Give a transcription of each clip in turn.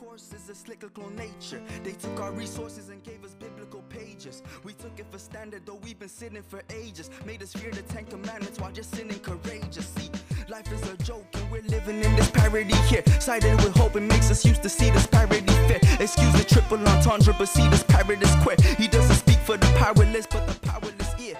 course is a cyclical nature. They took our resources and gave us biblical pages. We took it for standard, though we've been sitting for ages. Made us fear the Ten Commandments while just sinning life is a joke and we're living in this parody here. Sided with hope, it makes us used to see this parody fit. Excuse the triple entendre, but see this is quit. He doesn't speak for the powerless, but the powerless ear.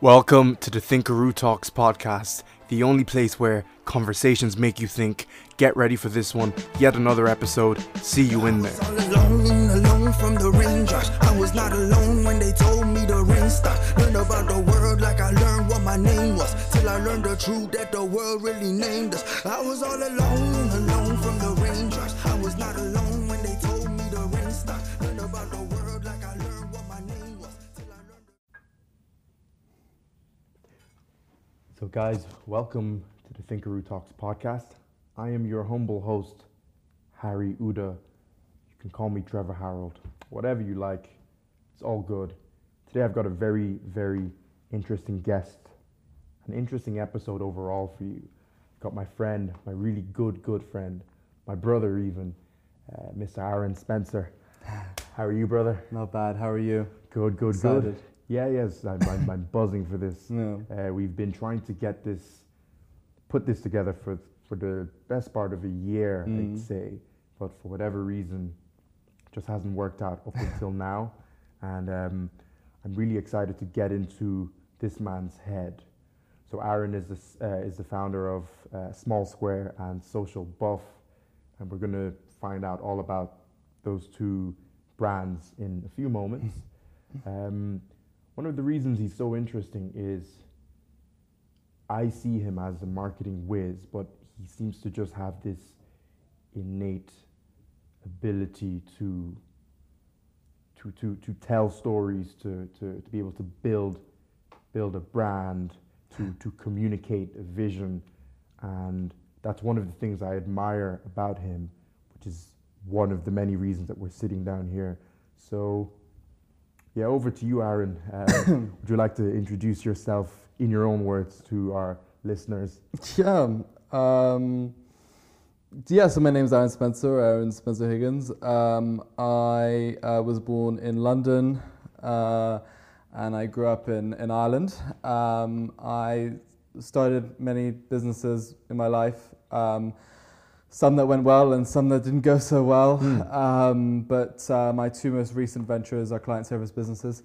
Welcome to the Thinkaroo Talks podcast, the only place where conversations make you think. Get ready for this one, yet another episode. See you in there. Alone, alone from the raindrops. I was not alone when they told me the rain stopped. Learned about the world like I learned what my name was. Till I learned the truth that the world really named us. I was all alone, alone from the raindrops. I was not alone when they told me the rain stopped. Learned about the world like I learned what my name was. Till I learned the So, guys, welcome to the Thinkaroo Talks podcast. I am your humble host, Harry Uda. You can call me Trevor Harold, whatever you like. It's all good. Today, I've got a very, very interesting guest, an interesting episode overall for you. Got my friend, my really good, good friend, my brother, even, uh, Mr. Aaron Spencer. How are you, brother? Not bad. How are you? Good, good, Excited. good. Yeah, yes, I'm, I'm, I'm buzzing for this. Yeah. Uh, we've been trying to get this, put this together for for the best part of a year, Mm. I'd say, but for whatever reason, just hasn't worked out up until now. And um, I'm really excited to get into this man's head. So Aaron is the uh, is the founder of uh, Small Square and Social Buff, and we're gonna find out all about those two brands in a few moments. Um, one of the reasons he's so interesting is I see him as a marketing whiz, but he seems to just have this innate ability to to to, to tell stories, to, to, to be able to build build a brand, to, to communicate a vision. And that's one of the things I admire about him, which is one of the many reasons that we're sitting down here. So yeah, over to you, Aaron. Um, would you like to introduce yourself in your own words to our listeners? Yeah. Um, yeah, so my name is Aaron Spencer, Aaron Spencer Higgins. Um, I uh, was born in London uh, and I grew up in, in Ireland. Um, I started many businesses in my life, um, some that went well and some that didn't go so well. Um, but uh, my two most recent ventures are client service businesses.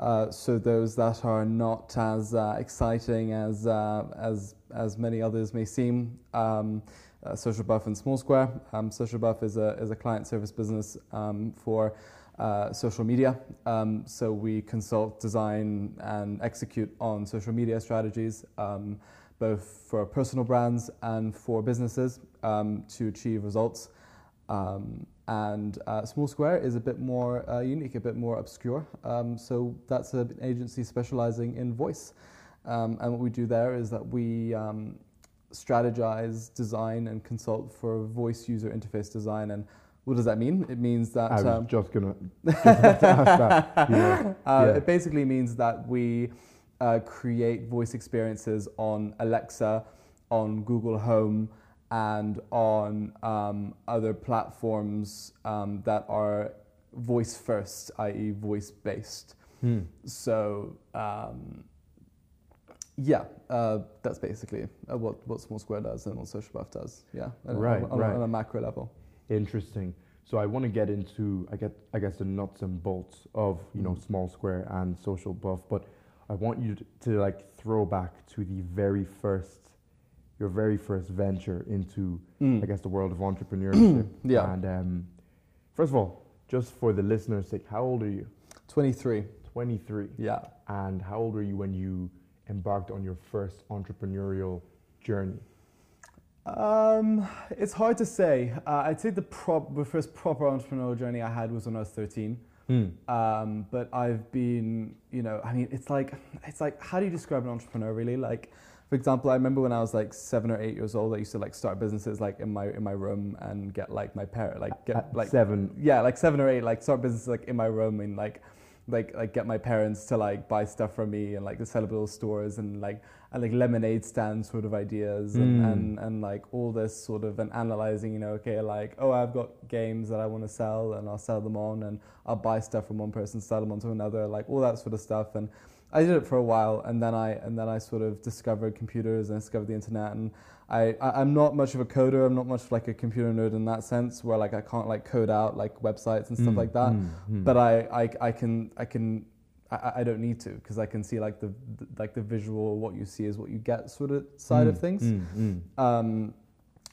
Uh, so those that are not as uh, exciting as uh, as as many others may seem. Um, uh, Social Buff and Small Square. Um, Social Buff is a is a client service business um, for uh, social media. Um, so we consult, design, and execute on social media strategies. Both for personal brands and for businesses um, to achieve results. Um, and uh, Small Square is a bit more uh, unique, a bit more obscure. Um, so that's an agency specializing in voice. Um, and what we do there is that we um, strategize, design, and consult for voice user interface design. And what does that mean? It means that I was um, just gonna to ask that. Yeah. uh, Yeah. It basically means that we uh, create voice experiences on Alexa, on Google Home, and on um, other platforms um, that are voice first, i.e., voice based. Hmm. So, um, yeah, uh, that's basically uh, what, what Small Square does and what Social Buff does. Yeah, on, Right, on, on, right. on a macro level. Interesting. So I want to get into I get I guess the nuts and bolts of you know Mhm. Small Square and Social Buff, but I want you to, to like throw back to the very first, your very first venture into Mm. I guess the world of entrepreneurship. Yeah. And um, first of all, just for the listeners' sake, how old are you? 23. Twenty three. Yeah. And how old were you when you embarked on your first entrepreneurial journey? Um, it's hard to say. Uh, I'd say the, prop, the first proper entrepreneurial journey I had was when I was 13. Um, but I've been, you know, I mean, it's like, it's like, how do you describe an entrepreneur really? Like, for example, I remember when I was like seven or eight years old, I used to like start businesses like in my in my room and get like my parent like get At like seven. yeah like seven or eight like start businesses like in my room and like like like get my parents to like buy stuff from me and like the sell little stores and like and like lemonade stand sort of ideas and, Mm. and and like all this sort of and analyzing you know okay like oh I've got games that I want to sell and I'll sell them on and I'll buy stuff from one person sell them on to another like all that sort of stuff. And I did it for a while and then I and then I sort of discovered computers and discovered the internet. And I, I I'm not much of a coder. I'm not much like a computer nerd in that sense where like I can't like code out like websites and stuff Mm, like that. Mm. but I, I, I can I can I, I- don't need to because I can see like the, the like the visual what you see is what you get sort of side of Mm, things. mm, mm. Um,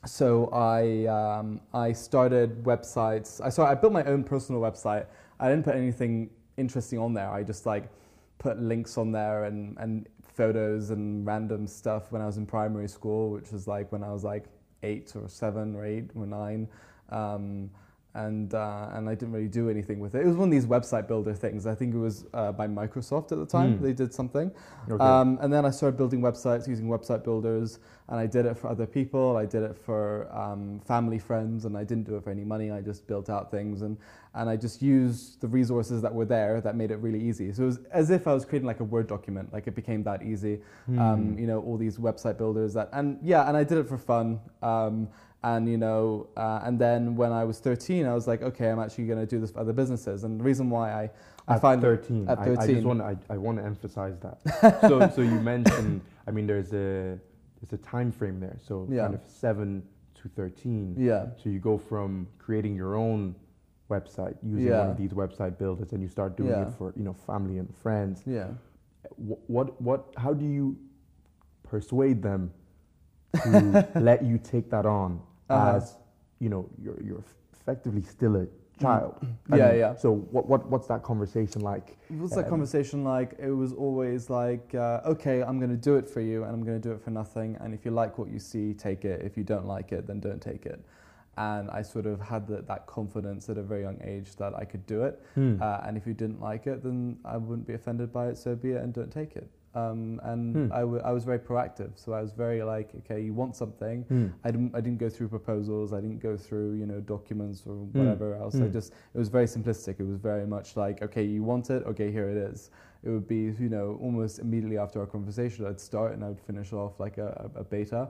so I um, I started websites. I started, I built my own personal website. I didn't put anything interesting on there. I just like put links on there and and photos and random stuff when I was in primary school, which was like when I was like eight or seven or eight or nine. Um, and uh, and I didn't really do anything with it. It was one of these website builder things. I think it was uh, by Microsoft at the time. Mm. They did something, Okay. um, and then I started building websites using website builders, and I did it for other people. I did it for um, family, friends, and I didn't do it for any money. I just built out things, and, and I just used the resources that were there that made it really easy. So it was as if I was creating like a Word document. Like it became that easy. Hmm. Um, you know, all these website builders that, and yeah, and I did it for fun. And you know, uh, and then when I was 13, I was like, okay, I'm actually going to do this for other businesses. And the reason why I, I at find 13. at I, I 13. just want I, I want to emphasize that. so so you mentioned I mean there's a there's a time frame there. So Yeah. kind of 7 to 13. yeah, So you go from creating your own website using one of these website builders and you start doing Yeah. it for you know family and friends. yeah. Wh- What what how do you persuade them to let you take that on Uh-huh. as you know you're you're effectively still a child. I Yeah, mean, yeah. So what what what's that conversation like? What's was that Um, conversation like it was always like, uh, okay, I'm going to do it for you, and I'm going to do it for nothing. And if you like what you see, take it. If you don't like it, then don't take it. And I sort of had that that confidence at a very young age that I could do it. Hmm. Uh, and if you didn't like it, then I wouldn't be offended by it. So be it, and don't take it. Um, and Hmm. I, w- I was very proactive. So I was very like, okay, you want something. Hmm. I didn't I didn't go through proposals. I didn't go through you know documents or Mm. whatever else. I just it was very simplistic. It was very much like okay, you want it. Okay, here it is. It would be you know almost immediately after our conversation, I'd start and I would finish off like a, a a beta.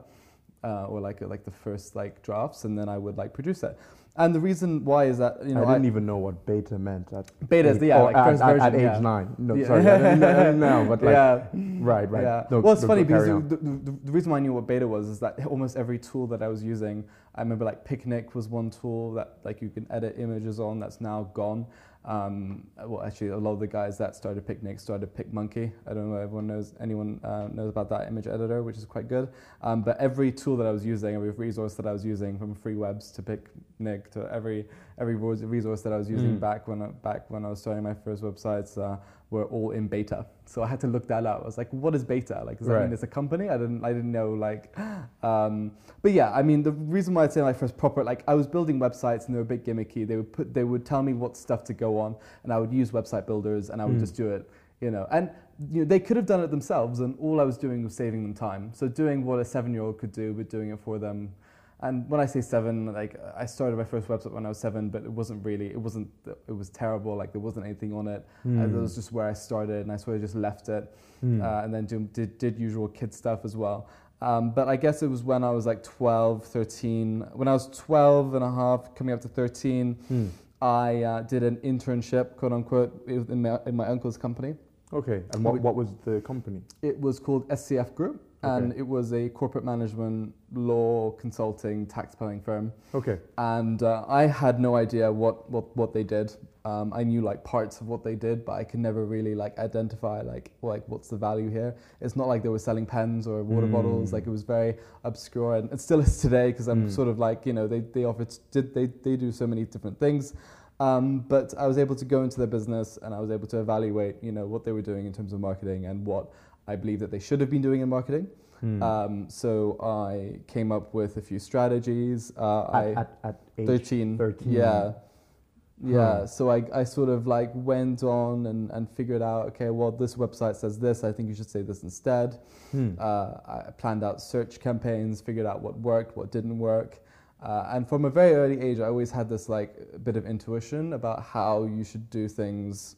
Uh, or like a, like the first like drafts, and then I would like produce it. And the reason why is that you know I didn't even know what beta meant at Beta is the- yeah, like at, version, at age yeah. nine. No, Yeah. sorry, I didn't, know, but like yeah, right, right. Yeah. No, well, it's no, funny because the, the, the reason why I knew what beta was is that almost every tool that I was using, I remember like Picnik was one tool that like you can edit images on that's now gone. Um, well, actually, a lot of the guys that started Picnik started PicMonkey. I don't know if everyone knows anyone uh, knows about that image editor, which is quite good. Um, but every tool that I was using, every resource that I was using, from Freewebs to Picnik to every every resource that I was using Mm. back when I, back when I was starting my first websites, uh, were all in beta. So I had to look that up. I was like, what is beta? Like, does that Right. mean it's a company? I didn't, I didn't know. Like, um, but yeah, I mean, the reason why I'd say my first proper, like, I was building websites and they were a bit gimmicky. They would put, they would tell me what stuff to go on, and I would use website builders, and I would Mm. just do it. You know, and you know, they could have done it themselves, and all I was doing was saving them time. So doing what a seven-year-old could do, but doing it for them. And when I say seven, like I started my first website when I was seven, but it wasn't really, it wasn't, it was terrible. Like there wasn't anything on it. Uh, Hmm. that was just where I started, and I sort of just left it, Hmm. uh, and then do, did, did usual kid stuff as well. Um, but I guess it was when I was like 12, 13. When I was 12 and a half, coming up to 13, Hmm. I uh, did an internship, quote unquote, in my, in my uncle's company. Okay, and what, what was the company? It was called SCF Group, and Okay. it was a corporate management, law, consulting, tax planning firm. Okay, And uh, I had no idea what, what, what they did. Um, I knew like parts of what they did, but I could never really like identify like like what's the value here. It's not like they were selling pens or water Mm. bottles. Like it was very obscure, and it still is today because I'm Mm. sort of like you know they they offer did they they do so many different things. Um, but I was able to go into their business and I was able to evaluate you know what they were doing in terms of marketing and what I believe that they should have been doing in marketing. Hmm. Um, so I came up with a few strategies. Uh, at, I at, at age 13. 13. Yeah. Yeah. Huh. So I, I sort of like went on and, and figured out, okay, well, this website says this. I think you should say this instead. Hmm. Uh, I planned out search campaigns, figured out what worked, what didn't work. Uh, and from a very early age, I always had this like bit of intuition about how you should do things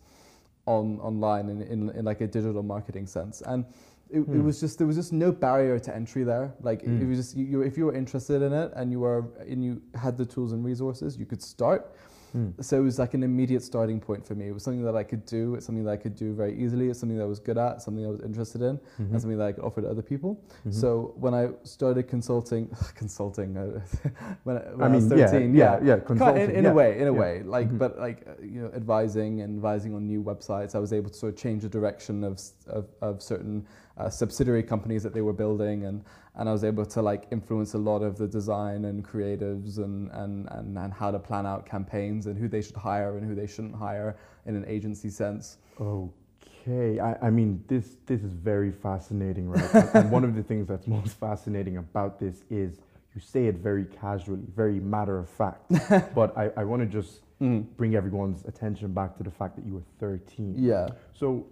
on online in, in, in like a digital marketing sense. And it, it Hmm. was just there was just no barrier to entry there. Like Mm. it was just you, you, if you were interested in it and you were and you had the tools and resources, you could start. Mm. So it was like an immediate starting point for me. It was something that I could do. It's something that I could do very easily. It's something that I was good at. Something I was interested in, Mhm. and something that I could offer to other people. Mhm. So when I started consulting, consulting, uh, when, I, when I, I mean, was yeah, thirteen, yeah, yeah, Kind- consulting, in, in yeah, a way, in a yeah. way, like, Mhm. but like uh, you know, advising and advising on new websites. I was able to sort of change the direction of of, of certain uh, subsidiary companies that they were building, and and I was able to like influence a lot of the design and creatives and and and, and how to plan out campaigns and who they should hire and who they shouldn't hire in an agency sense. Okay, I, I mean this this is very fascinating, right? and, and one of the things that's most fascinating about this is you say it very casually, very matter of fact. but I, I want to just Mm. bring everyone's attention back to the fact that you were 13. Yeah. So,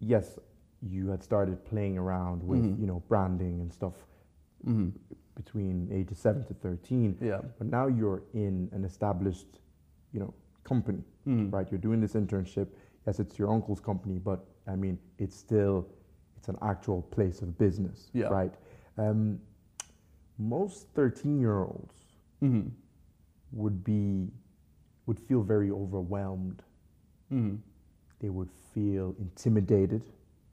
yes, you had started playing around with Mhm. you know branding and stuff hmm between ages seven to 13. Yeah. But now you're in an established, you know, company, Mhm. right? You're doing this internship. Yes, it's your uncle's company, but I mean, it's still it's an actual place of business, Yeah. right? Um, most 13 year olds hmm would be would feel very overwhelmed. hmm They would feel intimidated,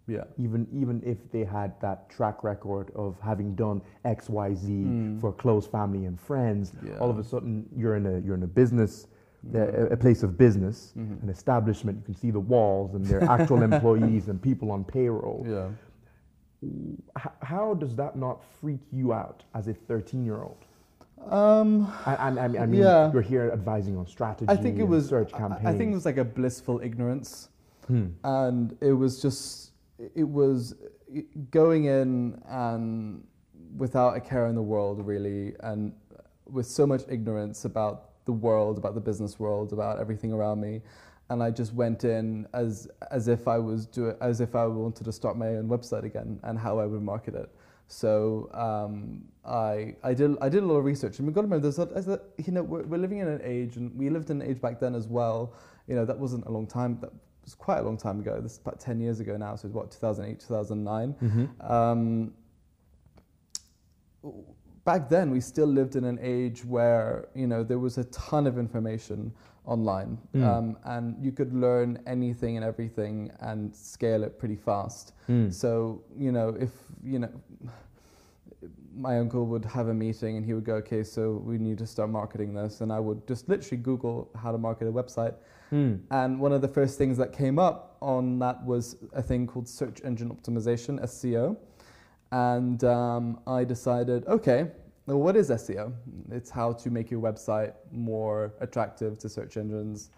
Yeah. even even if they had that track record of having done X, Y, Z Mm. for close family and friends. Yeah. All of a sudden, you're in a you're in a business, Yeah. a, a place of business, Mhm. an establishment. You can see the walls and their actual employees and people on payroll. Yeah. H- how does that not freak you out as a 13 year old? Um, I mean, I mean Yeah. you're here advising on strategy. I think it and was search I- campaigns. I think it was like a blissful ignorance, Hmm. and it was just it was going in and without a care in the world really, and with so much ignorance about the world, about the business world, about everything around me. And I just went in as as if I was do as if I wanted to start my own website again and how I would market it. So um, I I did I did a lot of research, and we've got to remember there's a, a, you know we're, we're living in an age, and we lived in an age back then as well. You know that wasn't a long time. That was quite a long time ago. This is about ten years ago now. So it's what 2008, 2009. Mhm. Um, back then, we still lived in an age where you know there was a ton of information online, Mm. um, and you could learn anything and everything and scale it pretty fast. Mm. So you know, if you know, my uncle would have a meeting and he would go, "Okay, so we need to start marketing this," and I would just literally Google how to market a website. Mm. And one of the first things that came up on that was a thing called search engine optimization, SEO. And um, I decided, okay, well, what is SEO? It's how to make your website more attractive to search engines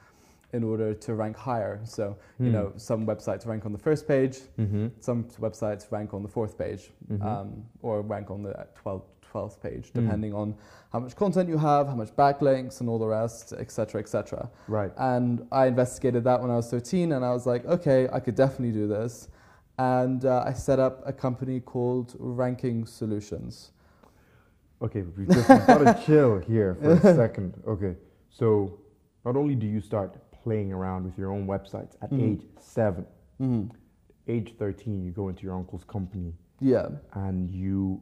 in order to rank higher. So, you Hmm. know, some websites rank on the first page, Mm-hmm. some websites rank on the fourth page, Mhm. um, or rank on the 12th, 12th page, Mm. depending on how much content you have, how much backlinks, and all the rest, etc., etc. Right. And I investigated that when I was 13, and I was like, okay, I could definitely do this. And uh, I set up a company called Ranking Solutions. Okay, we just we've got to chill here for a second. Okay, so not only do you start playing around with your own websites at Mhm. age 7 hmm age 13, you go into your uncle's company Yeah, and you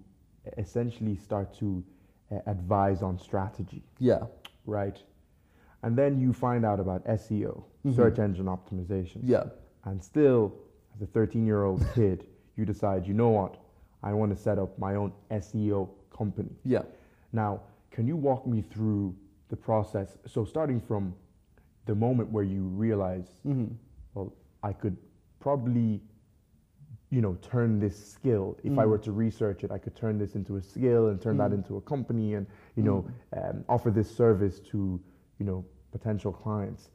essentially start to uh, advise on strategy, yeah, right? And then you find out about SEO, Mhm. search engine optimization. yeah, And still, as a 13 year old kid, you decide, you know what? I want to set up my own SEO company. yeah. Now, can you walk me through the process? So, starting from the moment where you realize, hmm well, I could probably, you know, turn this skill. If I Mm. were to research it, I could turn this into a skill and turn that Mm. into a company, and you know, um, offer this service to, you know, potential clients.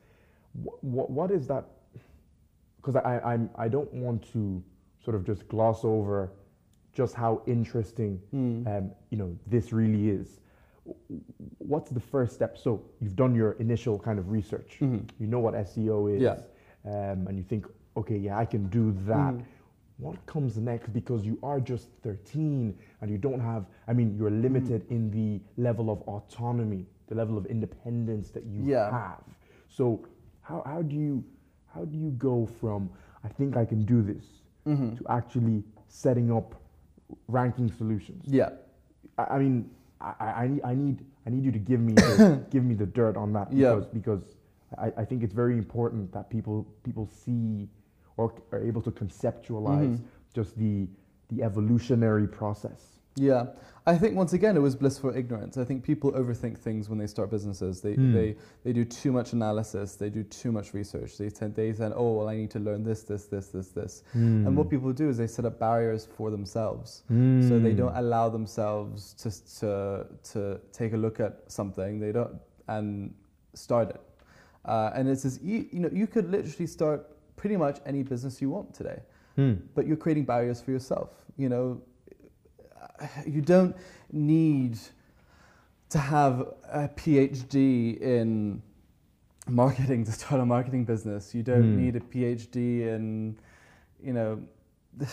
What what is that? Because I I'm I don't want to sort of just gloss over just how interesting Mm. um, you know this really is. What's the first step? So you've done your initial kind of research. Mhm. You know what SEO is, Yeah. um, and you think, okay, yeah, I can do that. Mm. What comes next? Because you are just 13 and you don't have. I mean, you're limited in the level of autonomy, the level of independence that you Yeah. have. So how how do you how do you go from I think I can do this Mm-hmm. to actually setting up ranking solutions? Yeah. I, I mean, I, I, I need I need I need you to give me the, give me the dirt on that Yeah. because because I, I think it's very important that people people see or are able to conceptualize Mhm. just the the evolutionary process. Yeah, I think once again it was blissful ignorance. I think people overthink things when they start businesses. They Hmm. they they do too much analysis. They do too much research. They tend they said, oh well, I need to learn this, this, this, this, this. And Hmm. what people do is they set up barriers for themselves. So they don't allow themselves to to to take a look at something. They don't and start it. Uh, and it's as e- you know you could literally start pretty much any business you want today Hmm. but you're creating barriers for yourself. You know, you don't need to have a PhD in marketing to start a marketing business. You don't Hmm. need a PhD in, you know,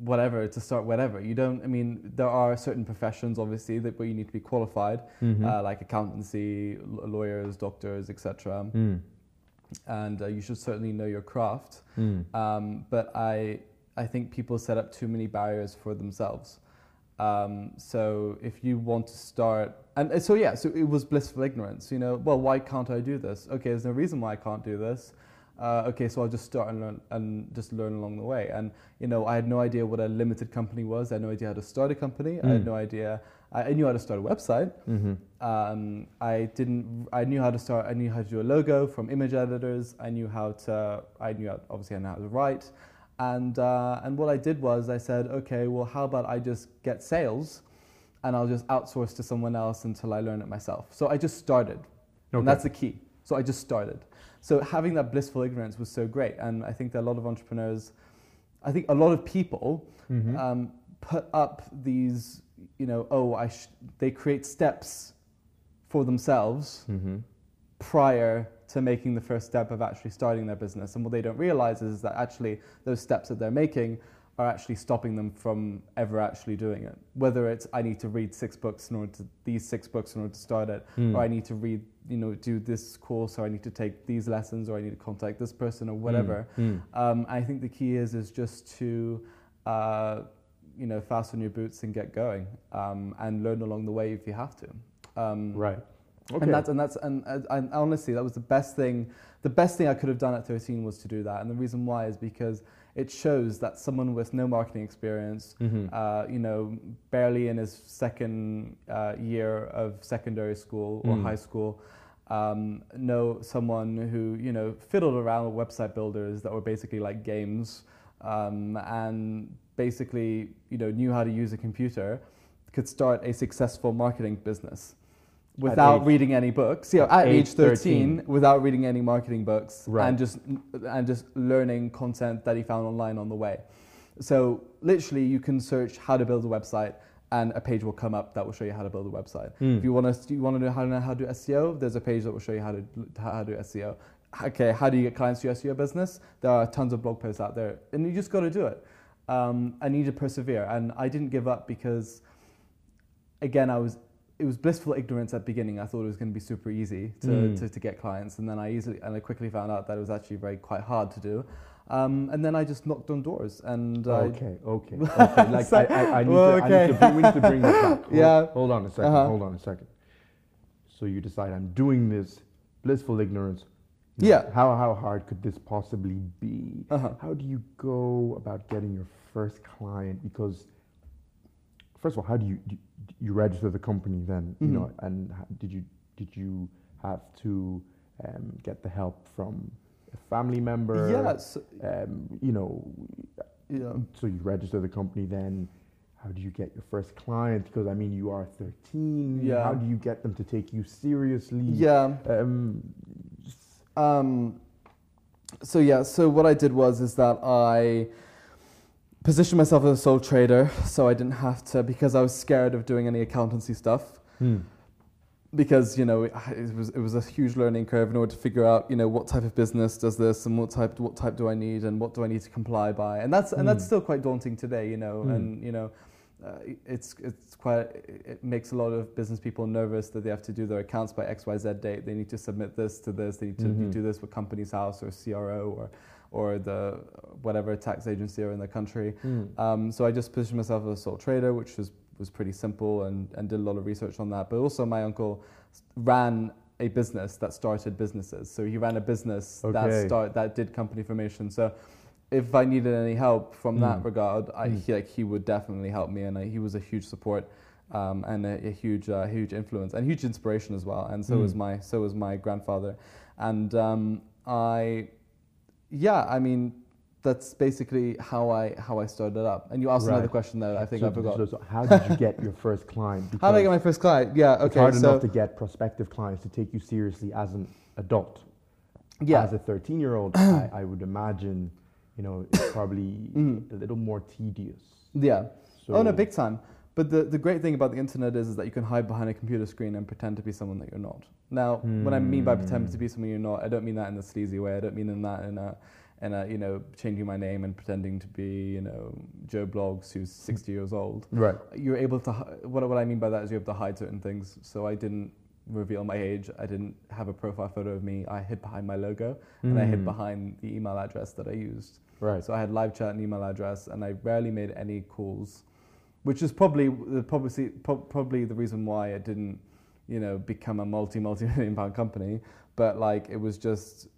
whatever to start whatever. You don't. I mean, there are certain professions, obviously, that where you need to be qualified, Mhm. uh, like accountancy, l- lawyers, doctors, etc. Hmm. And uh, you should certainly know your craft. Hmm. Um, but I, I think people set up too many barriers for themselves. Um, so if you want to start, and so yeah, so it was blissful ignorance. You know, well, why can't I do this? Okay, there's no reason why I can't do this. Uh, okay, so I'll just start and learn and just learn along the way. And you know, I had no idea what a limited company was. I had no idea how to start a company. I had Mm. no idea. I, I knew how to start a website. Mhm. Um, I didn't. I knew how to start. I knew how to do a logo from image editors. I knew how to. I knew how, obviously I knew how to write, and uh, and what I did was I said, okay, well, how about I just get sales, and I'll just outsource to someone else until I learn it myself. So I just started, Okay. and that's the key. So I just started. So having that blissful ignorance was so great, and I think that a lot of entrepreneurs, I think a lot of people Mhm. um, put up these, you know, oh, I sh- they create steps for themselves Mhm. prior to making the first step of actually starting their business. And what they don't realize is that actually those steps that they're making are actually stopping them from ever actually doing it. Whether it's I need to read six books in order to these six books in order to start it, Mm. or I need to read, you know, do this course, or I need to take these lessons, or I need to contact this person, or whatever. Mm. Um, I think the key is is just to, uh, you know, fasten your boots and get going, um, and learn along the way if you have to. Um, Right. Okay. And that's and that's and, and, and honestly, that was the best thing. The best thing I could have done at 13 was to do that. And the reason why is because it shows that someone with no marketing experience, Mhm. uh, you know, barely in his second uh, year of secondary school or Mm. high school, um, know someone who you know fiddled around with website builders that were basically like games, um, and basically you know knew how to use a computer, could start a successful marketing business without age- reading any books. Yeah, at, age age 13, 13. without reading any marketing books Right. and just and just learning content that he found online on the way. So literally, you can search how to build a website, and a page will come up that will show you how to build a website. Mm. If you want to, you want to know how to know how to do SEO, there's a page that will show you how to how to do SEO. Okay, how do you get clients to your SEO business? There are tons of blog posts out there, and you just got to do it. Um, I need to persevere, and I didn't give up because, again, I was it was blissful ignorance at the beginning. I thought it was going to be super easy to, Mm. to, to get clients, and then I easily and I quickly found out that it was actually very quite hard to do. Um, and then I just knocked on doors, and I, Okay, okay, okay. Like So- I, I, need well, to, I need to bring, we need to bring this back. Hold, Yeah. Hold on a 2nd Uh-huh. Hold on a second. So you decide I'm doing this blissful ignorance. Yeah. How how hard could this possibly be? Uh-huh. How do you go about getting your first client? Because first of all, how do you do you register the company then? You Mhm. know, and did you did you have to um, get the help from a family member? Yes. Um, you know, yeah. so you register the company then how do you get your first client because i mean you are 13 Yeah. how do you get them to take you seriously Yeah. um Um, so yeah, so what I did was is that I positioned myself as a sole trader, so I didn't have to because I was scared of doing any accountancy stuff. hmm. Because you know it, it was it was a huge learning curve in order to figure out you know what type of business does this and what type what type do I need and what do I need to comply by and that's and that's Mm. still quite daunting today you know and you know uh, it's it's quite it makes a lot of business people nervous that they have to do their accounts by X Y Z date. They need to submit this to this. They need to Mhm. do this with Companies House or CRO or or the whatever tax agency are in the country. Mm. Um, so I just positioned myself as a sole trader, which was was pretty simple and and did a lot of research on that. But also my uncle ran a business that started businesses. So he ran a business that start that did company formation. So if I needed any help from that Mm. regard, I, Mm. he, like he would definitely help me, and I, he was a huge support um, and a, a huge, uh, huge influence and huge inspiration as well. And so was Mm. my so was my grandfather, and um, I, yeah, I mean. That's basically how I how I started up. And you asked another question that I think so, I forgot. So, so how did you get your first client? how did I get my first client? Yeah, okay. It's hard so enough to get prospective clients to take you seriously as an adult. yeah, As a 13 year old, I, I would imagine, you know, it's probably Mhm. a little more tedious. yeah. So, oh no, big time. But the, the great thing about the internet is, is that you can hide behind a computer screen and pretend to be someone that you're not. Now, what I mean by pretend to be someone you're not, I don't mean that in a sleazy way. I don't mean in that in a, in a you know changing my name and pretending to be you know Joe Bloggs who's 60 years old. Right. You're able to what what I mean by that is you have to hide certain things. So I didn't reveal my age. I didn't have a profile photo of me. I hid behind my logo and I hid Mm. behind the email address that I used. Right. So I had live chat and email address, and I rarely made any calls, which is probably the probably probably the reason why it didn't, you know, become a multi multi million pound company. But like it was just,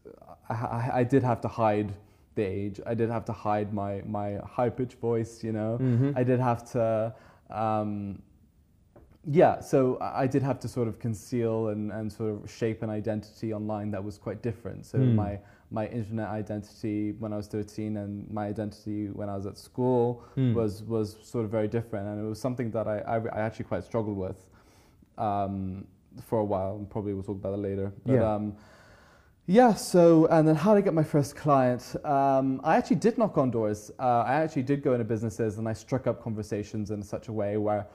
I, I, did have to hide the age. I did have to hide my my high pitched voice. You know, Mhm. I did have to. Um, yeah, so I did have to sort of conceal and, and sort of shape an identity online that was quite different. So Hmm. my my internet identity when I was 13 and my identity when I was at school Hmm. was was sort of very different, and it was something that I I, I actually quite struggled with um, for a while, and probably we'll talk about it later. But, Yeah. Um, yeah. So and then how to get my first client? Um, I actually did knock on doors. Uh, I actually did go into businesses and I struck up conversations in such a way where.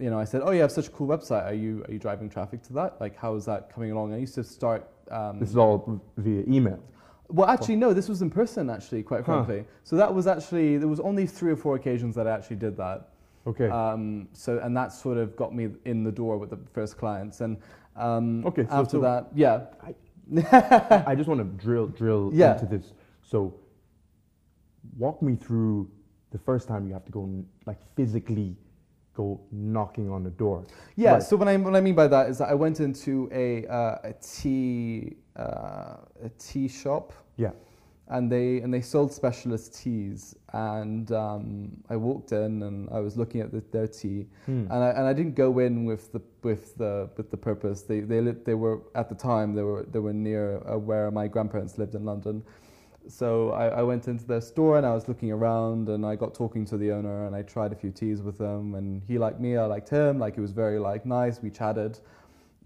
You know, I said, "Oh, you have such a cool website. Are you are you driving traffic to that? Like, how is that coming along?" I used to start um, This is all via email. Well, actually, no. This was in person. Actually, quite Huh. frankly. So that was actually there was only three or four occasions that I actually did that. Okay. Um, so and that sort of got me in the door with the first clients. And um, Okay, so- after so- that, yeah, I just want to drill drill Yeah. into this. So, walk me through the first time you have to go and like physically go knocking on the door. yeah. Right. So what I what I mean by that is that I went into a uh, a tea uh, a tea shop. Yeah. and they and they sold specialist teas and um, I walked in and I was looking at the, their tea Hmm. and I, and I didn't go in with the with the with the purpose they they they were at the time they were they were near uh, where my grandparents lived in London so I, I went into their store and I was looking around and I got talking to the owner and I tried a few teas with him and he liked me I liked him like he was very like nice we chatted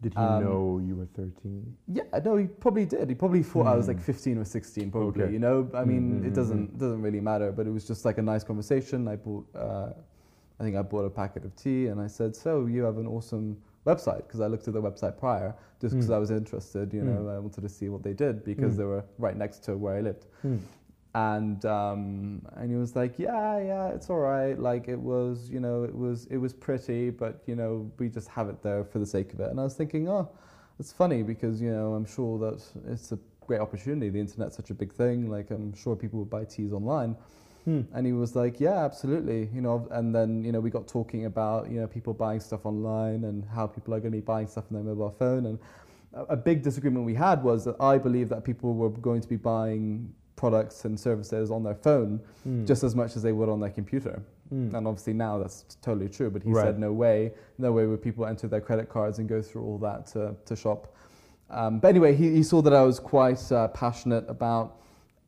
Did he um, know you were 13? yeah, no, he probably did. He probably thought I was like Mm. 15 or 16, probably. Okay. You know, I mean, Mm, mm, it mm, doesn't doesn't really matter. But it was just like a nice conversation. I bought, uh, I think I bought a packet of tea, and I said, "So you have an awesome website?" Because I looked at the website prior, just because Mm. I was interested. You know, Mm. I wanted to see what they did because Mm. they were right next to where I lived Hmm. and um, and he was like, yeah, yeah, it's all right. Like it was, you know, it was it was pretty, but you know, we just have it there for the sake of it. And I was thinking, oh, it's funny because you know, I'm sure that it's a great opportunity. The internet's such a big thing. Like I'm sure people would buy teas online. Hmm. And he was like, yeah, absolutely. You know, and then you know, we got talking about you know people buying stuff online and how people are going to be buying stuff on their mobile phone. And a, big disagreement we had was that I believe that people were going to be buying products and services on their phone Hmm. just as much as they would on their computer. Hmm. And obviously now that's totally true. But he Right. said no way, no way would people enter their credit cards and go through all that to, to shop. Um, but anyway, he, he saw that I was quite uh, passionate about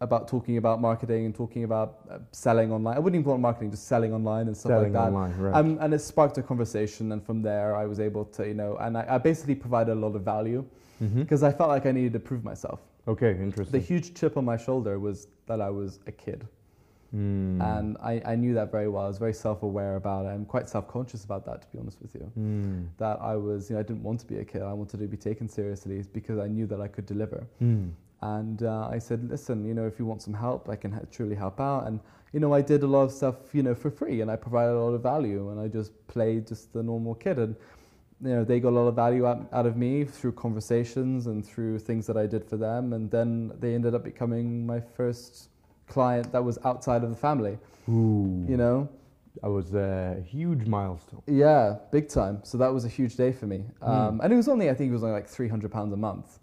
about talking about marketing and talking about uh, selling online. I wouldn't even call it marketing, just selling online and stuff Selling like that. online, right? Um, and it sparked a conversation, and from there I was able to, you know, and I, I basically provided a lot of value because I felt like I needed to prove myself. Okay, interesting. The huge chip on my shoulder was that I was a kid. Hmm. And I, I knew that very well. I was very self aware about it. I'm quite self conscious about that, to be honest with you. Hmm. That I was, you know, I didn't want to be a kid. I wanted to be taken seriously because I knew that I could deliver. Hmm. And uh, I said, listen, you know, if you want some help, I can ha- truly help out. And you know, I did a lot of stuff, you know, for free, and I provided a lot of value, and I just played just the normal kid, and you know, they got a lot of value out, out of me through conversations and through things that I did for them, and then they ended up becoming my first client that was outside of the family. Ooh, You know, that was a huge milestone. yeah, big time. So that was a huge day for me, um, and it was only, I think, it was only like three hundred pounds a month.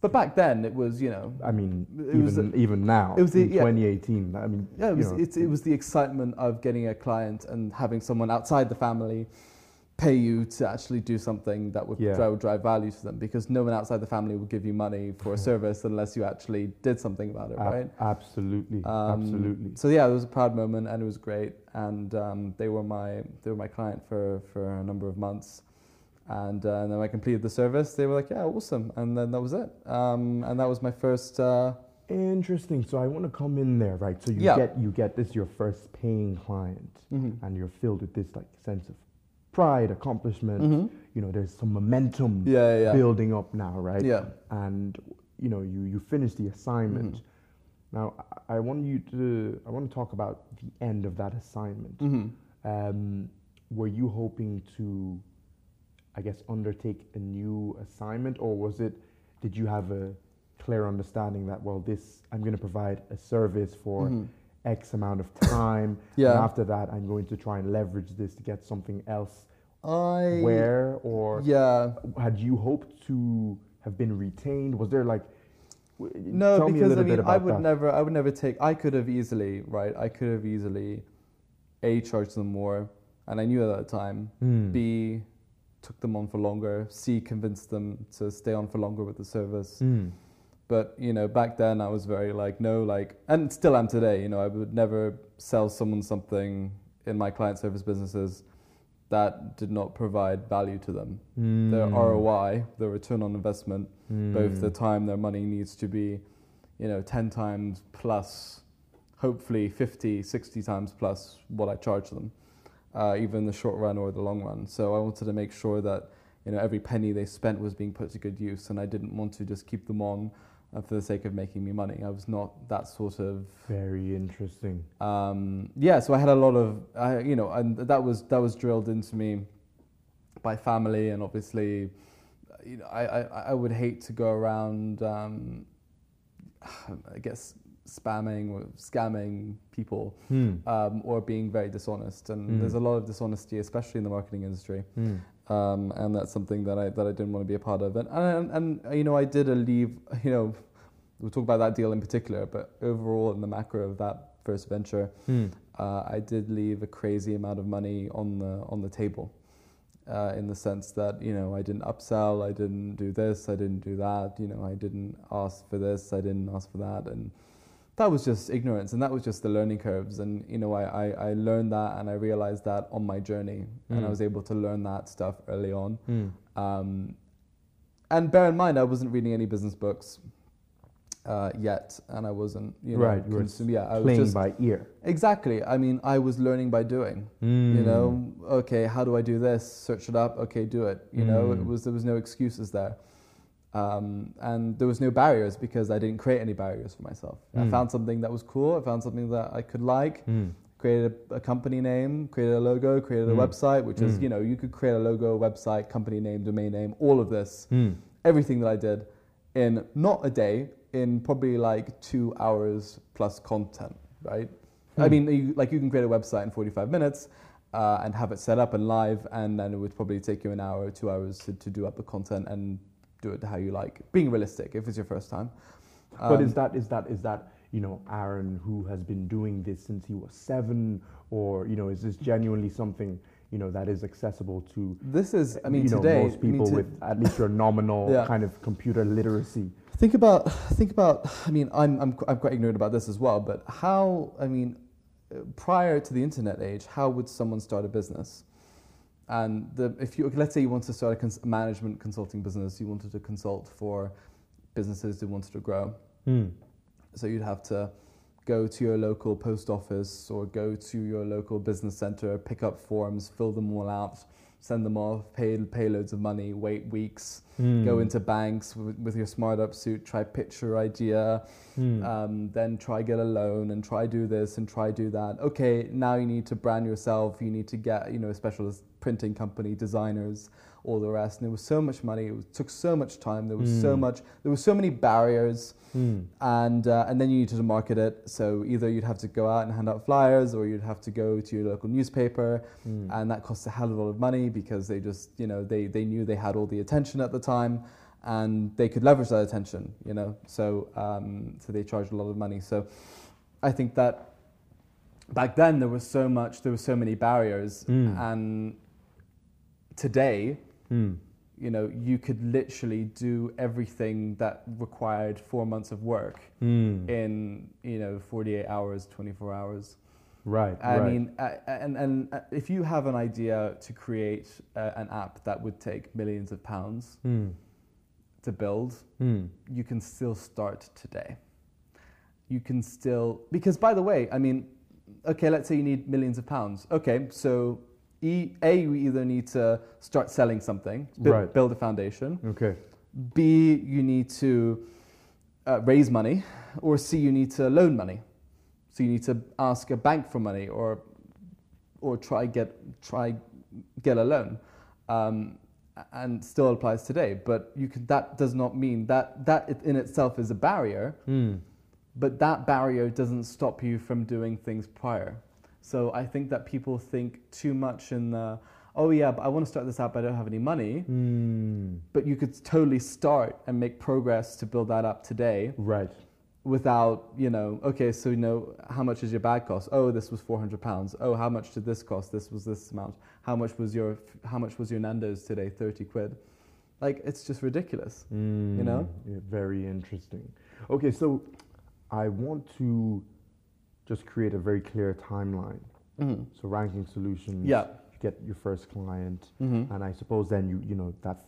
But back then, it was, you know, I mean, It was even even now, it was the- in yeah. 2018. I mean, Yeah, it was, it's, it was the excitement of getting a client and having someone outside the family pay you to actually do something that would Yeah. drive, drive value to them because no one outside the family would give you money for a service unless you actually did something about it, ab- right? Absolutely, Um, absolutely. So yeah, it was a proud moment and it was great. And um, they were my they were my client for, for a number of months. And, uh, and then I completed the service. They were like, "Yeah, awesome!" And then that was it. Um, and that was my first. Uh, Interesting. So I want to come in there, right? So you Yeah. get you get this your first paying client, mhm. and you're filled with this like sense of pride, accomplishment. Mhm. You know, there's some momentum Yeah, yeah, building up now, right? Yeah. And you know, you you finish the assignment. Mhm. Now, I I want you to I want to talk about the end of that assignment. Mhm. Um, were you hoping to, I guess, undertake a new assignment, or was it? Did you have a clear understanding that well, this I'm going to provide a service for Mhm. X amount of time, Yeah. and after that, I'm going to try and leverage this to get something else. I Where or yeah had you hoped to have been retained? Was there like no tell me because I mean I would that. never I would never take I could have easily right I could have easily a charged them more and I knew at that time Hmm. b took them on for longer c convinced them to stay on for longer with the service Hmm. but you know back then I was very like no like and still am today you know I would never sell someone something in my client service businesses that did not provide value to them their Hmm. ROI their return on investment both Hmm. the time their money needs to be you know 10 times plus hopefully 50 60 times plus what i charge them uh, in the short run or the long run so i wanted to make sure that you know every penny they spent was being put to good use and i didn't want to just keep them on uh, for the sake of making me money i was not that sort of Very interesting. um, yeah, so I had a lot of, I, you know, and that was that was drilled into me by family, and obviously, you know, I, I, I would hate to go around, um, I guess, spamming or scamming people Hmm. um, or being very dishonest, and Mm. there's a lot of dishonesty, especially in the marketing industry Hmm. um, and that's something that I that I didn't want to be a part of. And and, and you know, I did a leave. You know, we'll talk about that deal in particular, but overall, in the macro of that first venture, Hmm. uh, I did leave a crazy amount of money on the on the table. Uh, in the sense that you know I didn't upsell, I didn't do this, I didn't do that. You know I didn't ask for this, I didn't ask for that, and that was just ignorance, and that was just the learning curves. And you know I, I, I learned that, and I realized that on my journey, and I Mm. was able to learn that stuff early on. Hmm. Um, and bear in mind, I wasn't reading any business books uh, yet, and I wasn't, you know, Right, you were consum- yeah, I was just by ear. exactly. I mean, I was learning by doing. You know, okay, how do I do this? Search it up. Okay, do it. You know, it Mm. was there was no excuses there, um, and there was no barriers because I didn't create any barriers for myself. I Mm. found something that was cool. I found something that I could like. Hmm. Created a, a company name, created a logo, created a Mm. website, which is Mm. you know you could create a logo, website, company name, domain name, all of this Hmm. everything that I did in not a day, in probably like two hours plus content, right? I Hmm. mean, you, like you can create a website in 45 minutes uh, and have it set up and live, and then it would probably take you an hour or two hours to, to do up the content and do it how you like. Being realistic, if it's your first time. but Um, is that is that is that you know Aaron who has been doing this since he was seven, or you know is this genuinely something you know that is accessible to this is, I mean, you know, today, most I mean, people with at least your nominal Yeah. kind of computer literacy? Think about, think about. I mean, I'm, I'm, I'm quite ignorant about this as well. But how? I mean, prior to the internet age, how would someone start a business? And the, if you let's say you want to start a cons- management consulting business, you wanted to consult for businesses that wanted to grow. Hmm. So you'd have to go to your local post office or go to your local business center, pick up forms, fill them all out, send them off, pay pay loads of money, wait weeks, Hmm. go into banks with, with your smart up suit, try pitch your idea, Hmm. um, then try get a loan and try do this and try do that. Okay, now you need to brand yourself. You need to get you know a specialist printing company, designers, all the rest. And there was so much money. It was, took so much time. There was so Mm. much. There were so many barriers. Hmm. And uh, and then you needed to market it. So either you'd have to go out and hand out flyers, or you'd have to go to your local newspaper, Hmm. and that cost a hell of a lot of money because they just you know they they knew they had all the attention at the time, and they could leverage that attention. You know, so um, so they charged a lot of money. So I think that back then there was so much, there were so many barriers, Mm. and today Hmm. you know, you could literally do everything that required four months of work Hmm. in, you know, 48 hours, 24 hours. Right. I right. mean, uh, and, and uh, if you have an idea to create uh, an app that would take millions of pounds Hmm. to build, Hmm. you can still start today. You can still, because by the way, I mean, okay, let's say you need millions of pounds. Okay, so e, A, you either need to start selling something, bu- Right. build a foundation. Okay. B, you need to uh, raise money, or C, you need to loan money. So you need to ask a bank for money, or or try get try get a loan, um, and still applies today. But you can, that does not mean that that in itself is a barrier, Hmm. but that barrier doesn't stop you from doing things prior. So I think that people think too much in the oh yeah, but I want to start this app, I don't have any money Hmm. but you could totally start and make progress to build that up today Right. without you know okay so you know how much is your bag cost oh this was 400 pounds oh how much did this cost this was this amount how much was your how much was your nando's today 30 quid like it's just ridiculous you know? Hmm. very interesting. Okay, so I want to just create a very clear timeline. mm-hmm. So ranking solutions. yeah You get your first client, mm-hmm. and I suppose then you you know that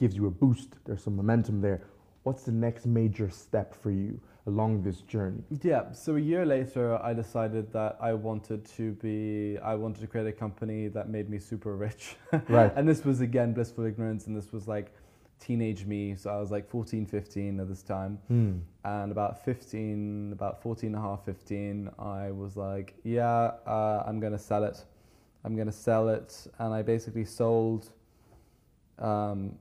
gives you a boost. There's some momentum there. What's the next major step for you along this journey? Yeah, so a year later, I decided that I wanted to be, I wanted to create a company that made me super rich. Right. and this was again blissful ignorance, and this was like teenage me. So I was like 14, 15 at this time. Hmm. And about 15, about 14 and a half, 15, I was like, yeah, uh, I'm going to sell it. I'm going to sell it. And I basically sold um,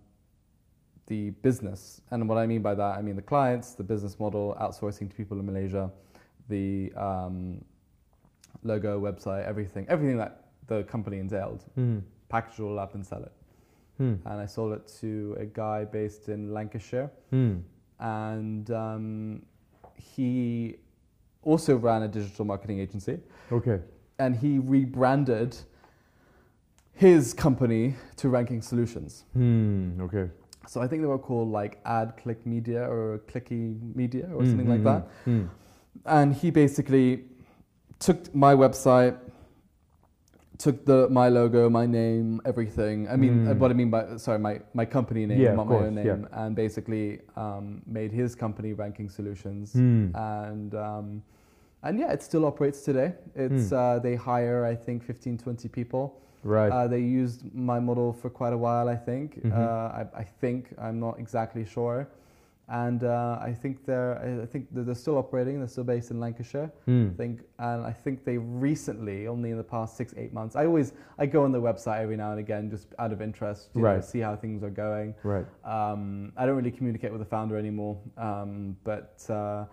the business. And what I mean by that, I mean the clients, the business model, outsourcing to people in Malaysia, the um, logo, website, everything, everything that the company entailed. Hmm. Package it all up and sell it. Hmm. And I sold it to a guy based in Lancashire Hmm. and um, he also ran a digital marketing agency Okay. and he rebranded his company to ranking solutions Hmm. Okay. so i think they were called like ad click media or clicky media or something Hmm, like hmm, that hmm. and he basically took my website took the my logo my name everything i mean Mm. what i mean by sorry my, my company name Yeah, not my own course, yeah. name and basically um, made his company ranking solutions Hmm. and um, and yeah it still operates today it's Hmm. uh, they hire i think 15 20 people Right. uh, they used my model for quite a while i think Mhm. uh, I, I think i'm not exactly sure and uh, i think they're i think they're still operating they're still based in lancashire Hmm. I think, and I think they recently, only in the past six, eight months. I always, I go on the website every now and again, just out of interest, you know, Right. see how things are going. Right. Um, I don't really communicate with the founder anymore, um, but uh,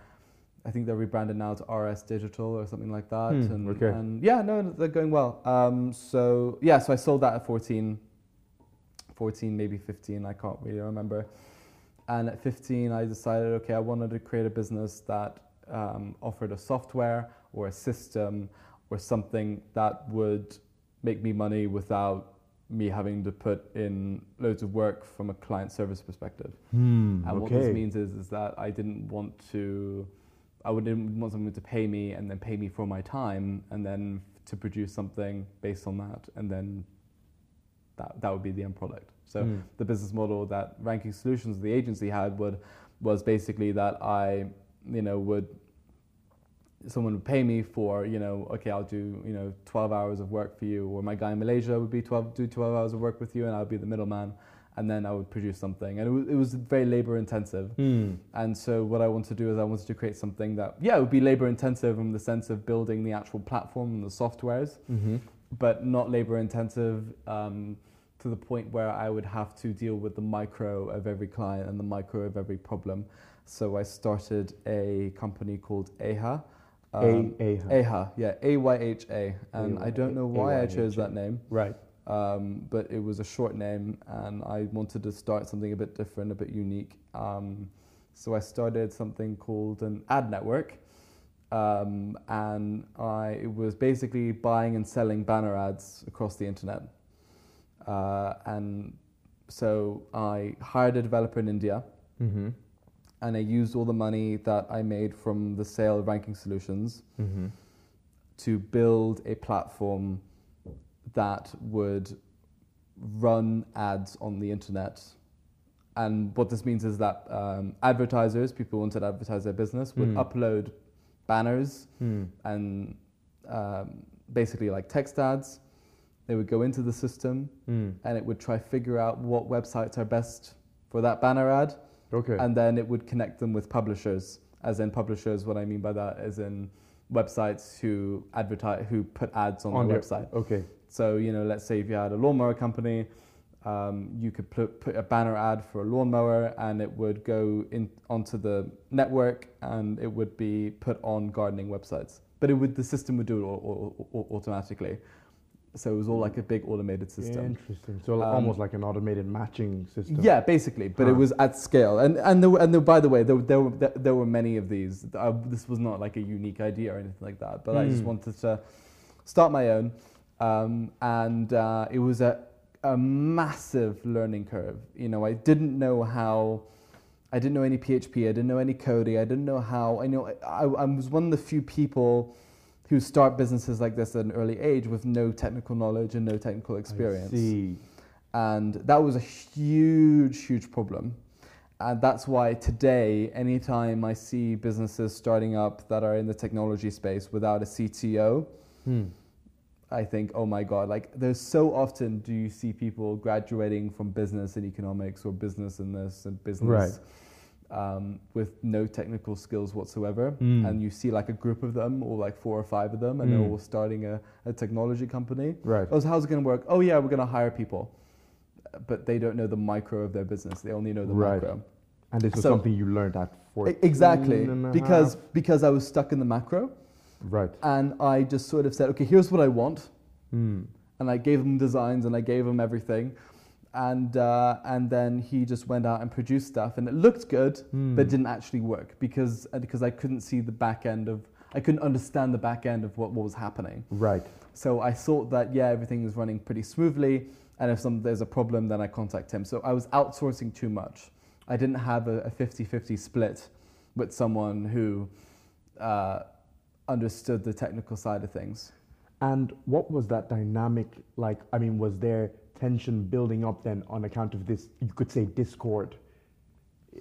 I think they're rebranded now to RS Digital or something like that. Hmm, and, okay. and yeah, no, they're going well. Um, so yeah, so I sold that at 14, 14, maybe 15, I can't really remember. And at 15, I decided, okay, I wanted to create a business that um, offered a software or a system or something that would make me money without me having to put in loads of work from a client service perspective. Hmm. And what this means is, is that I didn't want to, I wouldn't want someone to pay me and then pay me for my time and then to produce something based on that and then that, that would be the end product. So Hmm. the business model that Ranking Solutions, the agency had, would was basically that I, you know, would someone would pay me for you know okay I'll do you know 12 hours of work for you or my guy in Malaysia would be 12 do 12 hours of work with you and I'll be the middleman and then I would produce something and it was, it was very labor intensive Hmm. and so what I wanted to do is I wanted to create something that yeah it would be labor intensive in the sense of building the actual platform and the softwares Mm-hmm. But not labor intensive um, to the point where I would have to deal with the micro of every client and the micro of every problem. So I started a company called AHA. Um, A A. AHA, yeah, A Y H A, and I don't know why I chose that name, Right. um, but it was a short name, and I wanted to start something a bit different, a bit unique. Um, so I started something called an ad network, um, and I was basically buying and selling banner ads across the internet. Uh, and so I hired a developer in India, Mm-hmm. and I used all the money that I made from the sale of ranking solutions Mm-hmm. to build a platform that would run ads on the internet. And what this means is that um, advertisers, people who wanted to advertise their business, would Hmm. upload banners Hmm. and um, basically like text ads. They would go into the system Hmm. and it would try figure out what websites are best for that banner ad Okay. and then it would connect them with publishers. As in publishers, what I mean by that is in websites who advertise, who put ads on, On their their- website. okay. So you know, let's say if you had a lawnmower company, um, you could put, put a banner ad for a lawnmower, and it would go in onto the network, and it would be put on gardening websites. But it would the system would do it au- au- au- automatically. So it was all like a big automated system. Interesting. So Um, almost like an automated matching system. Yeah, basically, but it was at scale, and and there, were- and there, by the way, there, there were there, were many of these. Uh, this was not like a unique idea or anything like that, but I just Hmm. wanted to start my own, um, and uh, it was a a massive learning curve. You know, I didn't know how. I didn't know any PHP. I didn't know any coding. I didn't know how. I know I, I was one of the few people who start businesses like this at an early age with no technical knowledge and no technical experience I see. and that was a huge, huge problem. And that's why today, anytime I see businesses starting up that are in the technology space without a CTO, Hmm. I think, oh my God, like there's so often do you see people graduating from business and economics or business and this and business um, with no technical skills whatsoever. Mm. And you see like a group of them or like four or five of them and they're Mm. all starting a, a technology company. Right. Oh, so how's it going to work? Oh, yeah, we're going to hire people. But they don't know the micro of their business. They only know the Right. macro. And this was So- something you learned at 14 E- Exactly. Because, half? because I was stuck in the macro Right. and I just sort of said, okay, here's what I want. Hmm. And I gave him designs and I gave him everything. And, uh, and then he just went out and produced stuff and it looked good, Hmm. but didn't actually work because, uh, because I couldn't see the back end of, I couldn't understand the back end of what, what was happening. Right. So I thought that yeah, everything is running pretty smoothly, and if some, there's a problem, then I contact him. So I was outsourcing too much. I didn't have a, a 50-50 split with someone who uh, understood the technical side of things. And what was that dynamic like? I mean, was there tension building up then on account of this? You could say discord.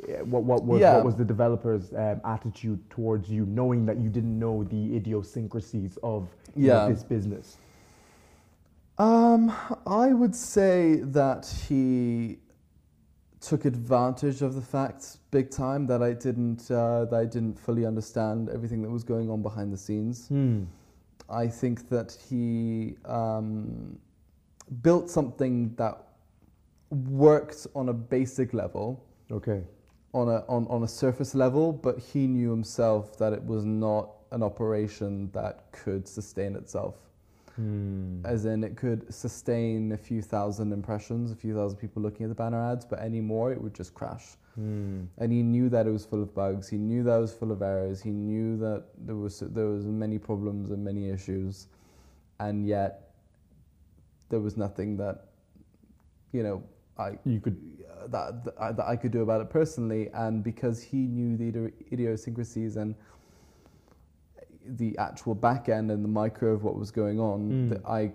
Eh, What, what was Yeah. what was the developers' um, attitude towards you, knowing that you didn't know the idiosyncrasies of you know, Yeah. this business? Um, I would say that he took advantage of the fact big time that I didn't uh, that I didn't fully understand everything that was going on behind the scenes. Hmm. I think that he um, built something that worked on a basic level, Okay. on a on, on a surface level, but he knew himself that it was not an operation that could sustain itself. Hmm. As in, it could sustain a few thousand impressions, a few thousand people looking at the banner ads, but any more, it would just crash. Hmm. And he knew that it was full of bugs. He knew that it was full of errors. He knew that there was there was many problems and many issues, and yet there was nothing that you know I You could. that that I, that I could do about it personally. And because he knew the idiosyncrasies and the actual back end and the micro of what was going on, Mm. that I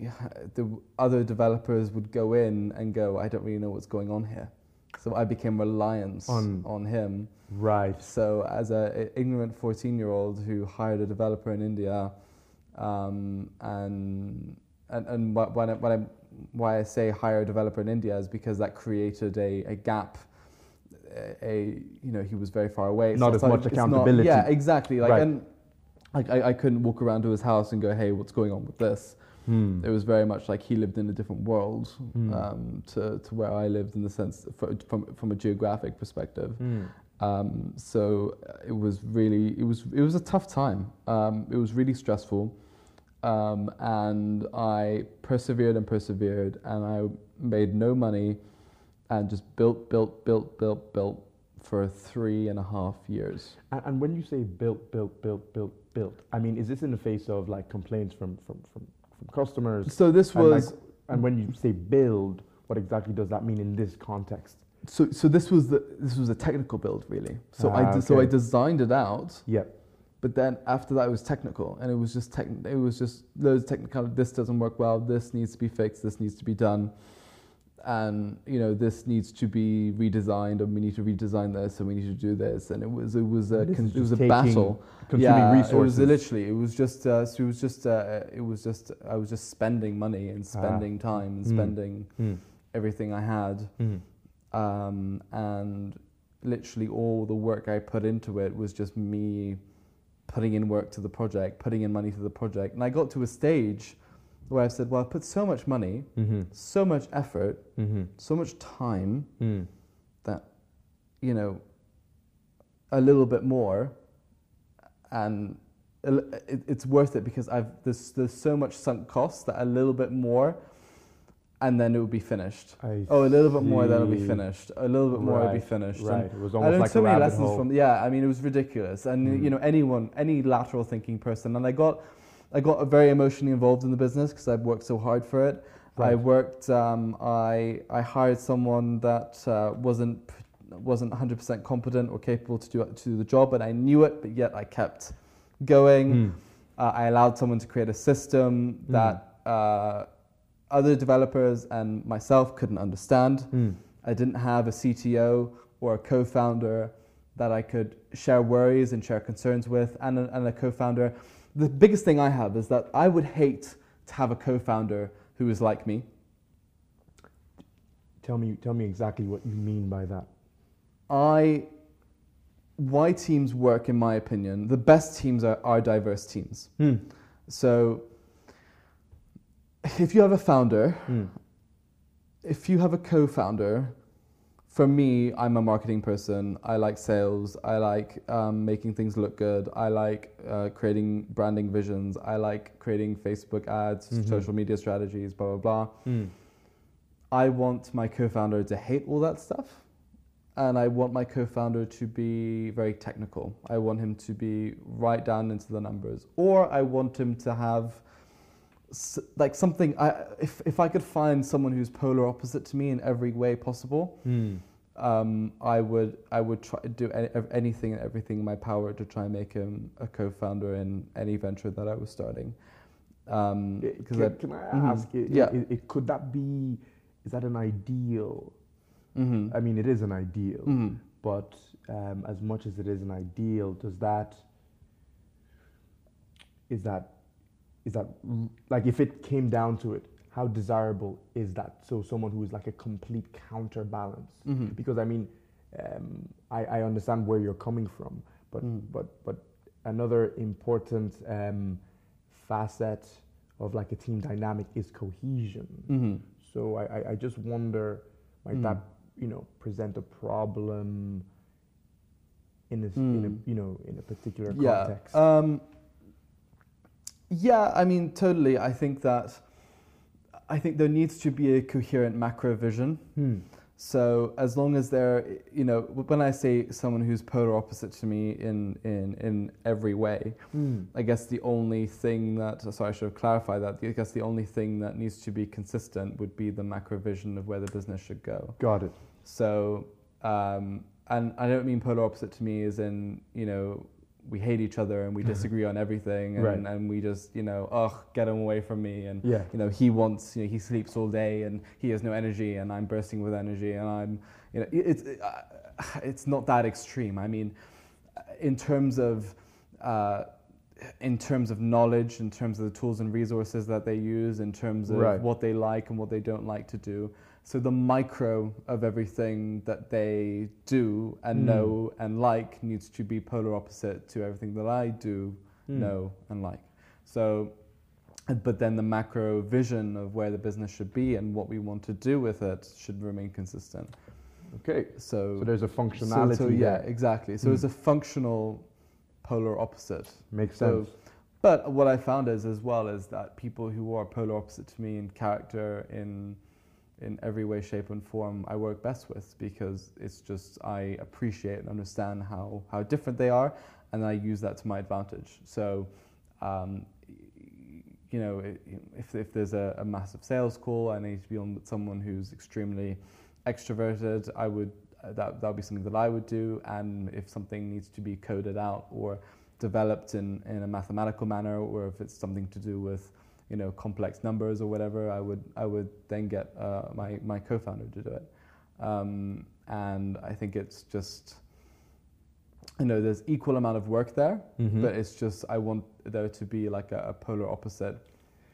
the other developers would go in and go, I don't really know what's going on here. So I became reliant On- on him. Right. So, as a, a ignorant 14 year old who hired a developer in India, um, and and, and what I, what I, why I say hire a developer in India is because that created a, a gap. A, a you know he was very far away. Not it's as much it's accountability. yeah, exactly. Like Right. and like I, I couldn't walk around to his house and go, hey, what's going on with this? Hmm. It was very much like he lived in a different world Mm. um, to, to where I lived in the sense fro- from from a geographic perspective. Hmm. Um, so uh, it was really it was it was a tough time. Um, it was really stressful, um, and I persevered and persevered, and I made no money, and just built, built, built, built, built for three and a half years. And, and when you say built, built, built, built, built, I mean, is this in the face of like complaints from from from, from customers? So this And, like, was and when you say build, what exactly does that mean in this context? so so this was the this was a technical build really. So I Ah, de- so I designed it out. Yeah. But then after that, it was technical, and it was just tech. It was just loads of technical. This doesn't work well. This needs to be fixed. This needs to be done, and you know this needs to be redesigned, and we need to redesign this, and we need to do this. And it was it was a con- it was a battle. Consuming yeah, resources. It was literally. It was just. Uh, so it was just. Uh, it was just. I was just spending money and spending time and Mm. spending Hmm. everything I had Hmm. um, and literally all the work I put into it was just me putting in work to the project, putting in money to the project. And I got to a stage where I said, well, I've put so much money, Mm-hmm. so much effort, Mm-hmm. so much time Mm. that, you know, a little bit more and it, it's worth it because I've there's, there's so much sunk cost that a little bit more and then it will be finished. I Oh, a little bit more, then it'll be finished. A little bit more, it'll be Right, finished. And Right. It was I learned like so a many lessons hole. from. Yeah, I mean, it was ridiculous, and Mm. you know, anyone, any lateral thinking person, and I got, I got very emotionally involved in the business because I've worked so hard for it. I worked. Um, I I hired someone that uh, wasn't wasn't 100% competent or capable to do to do the job, and I knew it, but yet I kept going. Mm. Uh, I allowed someone to create a system Mm. that uh, other developers and myself couldn't understand. Mm. I didn't have a CTO or a co-founder that I could share worries and share concerns with, and a, and a co-founder. The biggest thing I have is that I would hate to have a co-founder who is like me. Tell me, tell me exactly what you mean by that. I, why teams work, in my opinion, the best teams are, are diverse teams. Hmm. So, if you have a founder, Hmm. if you have a co-founder, for me, I'm a marketing person. I like sales. I like um, making things look good. I like uh, creating branding visions. I like creating Facebook ads, Mhm. social media strategies, blah blah blah. Hmm. I want my co-founder to hate all that stuff, and I want my co-founder to be very technical. I want him to be right down into the numbers, or I want him to have like something. I, if if I could find someone who's polar opposite to me in every way possible, Hmm. um, I would I would try to do any, anything and everything in my power to try and make him a co-founder in any venture that I was starting. Um, Eh, because Can, I- can I Mhm. ask? It, Yeah. It, it- could that be? Is that an ideal? Mhm. I mean, it is an ideal, Mhm. but um, as much as it is an ideal, does that? Is that? Is that like if it came down to it? How desirable is that? So someone who is like a complete counterbalance. Mhm. because I mean, um, I, I understand where you're coming from, but Mm. but but another important um, facet of like a team dynamic is cohesion. Mhm. So I, I, I just wonder, might Mm. that you know present a problem in a, s- in Mm. a you know in a particular yeah. context? Um, yeah, I mean, totally. I think that I think there needs to be a coherent macro vision. Hmm. So as long as they're, you know, when I say someone who's polar opposite to me in in in every way, Hmm. I guess the only thing that sorry, I should have clarified that. I guess the only thing that needs to be consistent would be the macro vision of where the business should go. Got it. So, um, and I don't mean polar opposite to me as in, you know, we hate each other and we disagree on everything and, Right. and we just you know ugh get him away from me and Yeah. you know he wants you know he sleeps all day and he has no energy and I'm bursting with energy and I'm you know it- it's uh, it's not that extreme I mean in terms of uh, in terms of knowledge in terms of the tools and resources that they use in terms of Right. what they like and what they don't like to do so the micro of everything that they do and Mm. know and like needs to be polar opposite to everything that I do Mm. know and like so but then the macro vision of where the business should be and what we want to do with it should remain consistent Okay. so So there's a so- functionality. so, yeah there. exactly so Mm. it's a functional polar opposite Makes so- sense. but what I found is as well is that people who are polar opposite to me in character, in in every way, shape, and form, I work best with because it's just I appreciate and understand how how different they are, and I use that to my advantage. So, um, you know, if if there's a, a massive sales call, I need to be on with someone who's extremely extroverted. I would uh, that that would be something that I would do, and if something needs to be coded out or developed in, in a mathematical manner or if it's something to do with you know complex numbers or whatever I would I would then get uh, my my co-founder to do it um, and I think it's just you know there's equal amount of work there Mhm. but it's just I want there to be like a, a polar opposite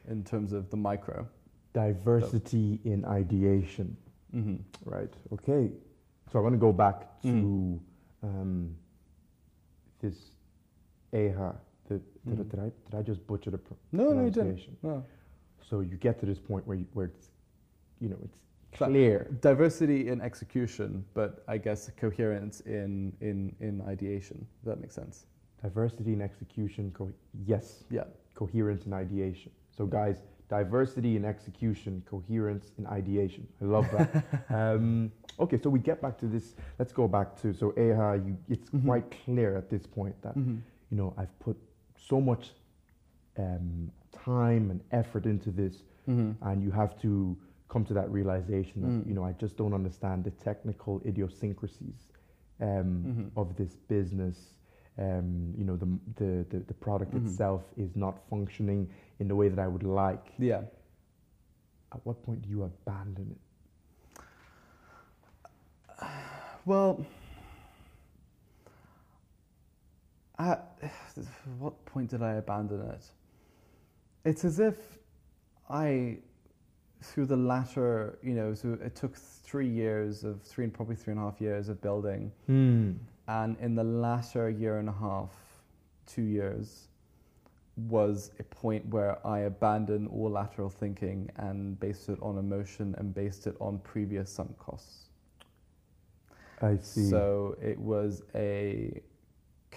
in terms of the micro Diversity in ideation. mm-hmm. Right. Okay. So I want to go back to Mm. um, this AHA. The, did, I- Mhm. did I did I just butcher the pr- no no you didn't no. So you get to this point where you, where it's you know it's clear. diversity in execution but I guess coherence in in in ideation Does that make sense Diversity in execution. Co- yes. yeah Coherence in ideation. So guys, diversity in execution, coherence in ideation. I love that. um, okay, so we get back to this. Let's go back to so AHA. You, it's Mhm. quite clear at this point that mm-hmm. you know, I've put so much um, time and effort into this, Mm-hmm. and you have to come to that realization that Mm. you know I just don't understand the technical idiosyncrasies um, Mhm. of this business. Um, you know, the the the, the product Mhm. itself is not functioning in the way that I would like. yeah At what point do you abandon it? Well, at what point did I abandon it? It's as if I, through the latter, you know, so it took three years of three and probably three and a half years of building, hmm. and in the latter year and a half, two years, was a point where I abandoned all lateral thinking and based it on emotion and based it on previous sunk costs. I see. So it was a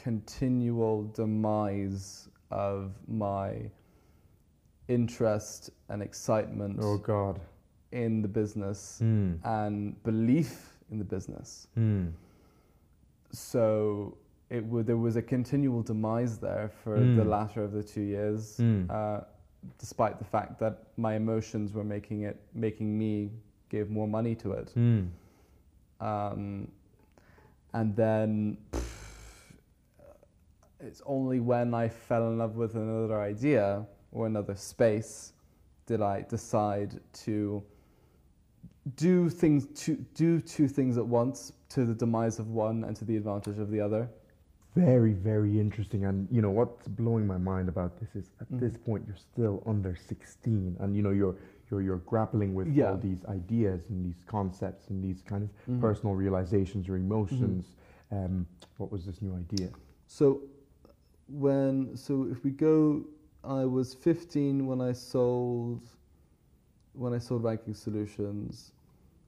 continual demise of my interest and excitement oh God. in the business Mm. and belief in the business. Mm. So it w- there was a continual demise there for the Mm. latter of the two years, Mm. uh, despite the fact that my emotions were making it making me give more money to it. Mm. Um, and then it's only when I fell in love with another idea or another space did I decide to do things to do two things at once to the demise of one and to the advantage of the other. Very, very interesting. And you know what's blowing my mind about this is at Mhm. this point you're still under 16, and you know you're you're you're grappling with Yeah. all these ideas and these concepts and these kind of Mhm. personal realizations or emotions. Um, what was this new idea? So when so if we go I was 15 when I sold when I sold ranking solutions.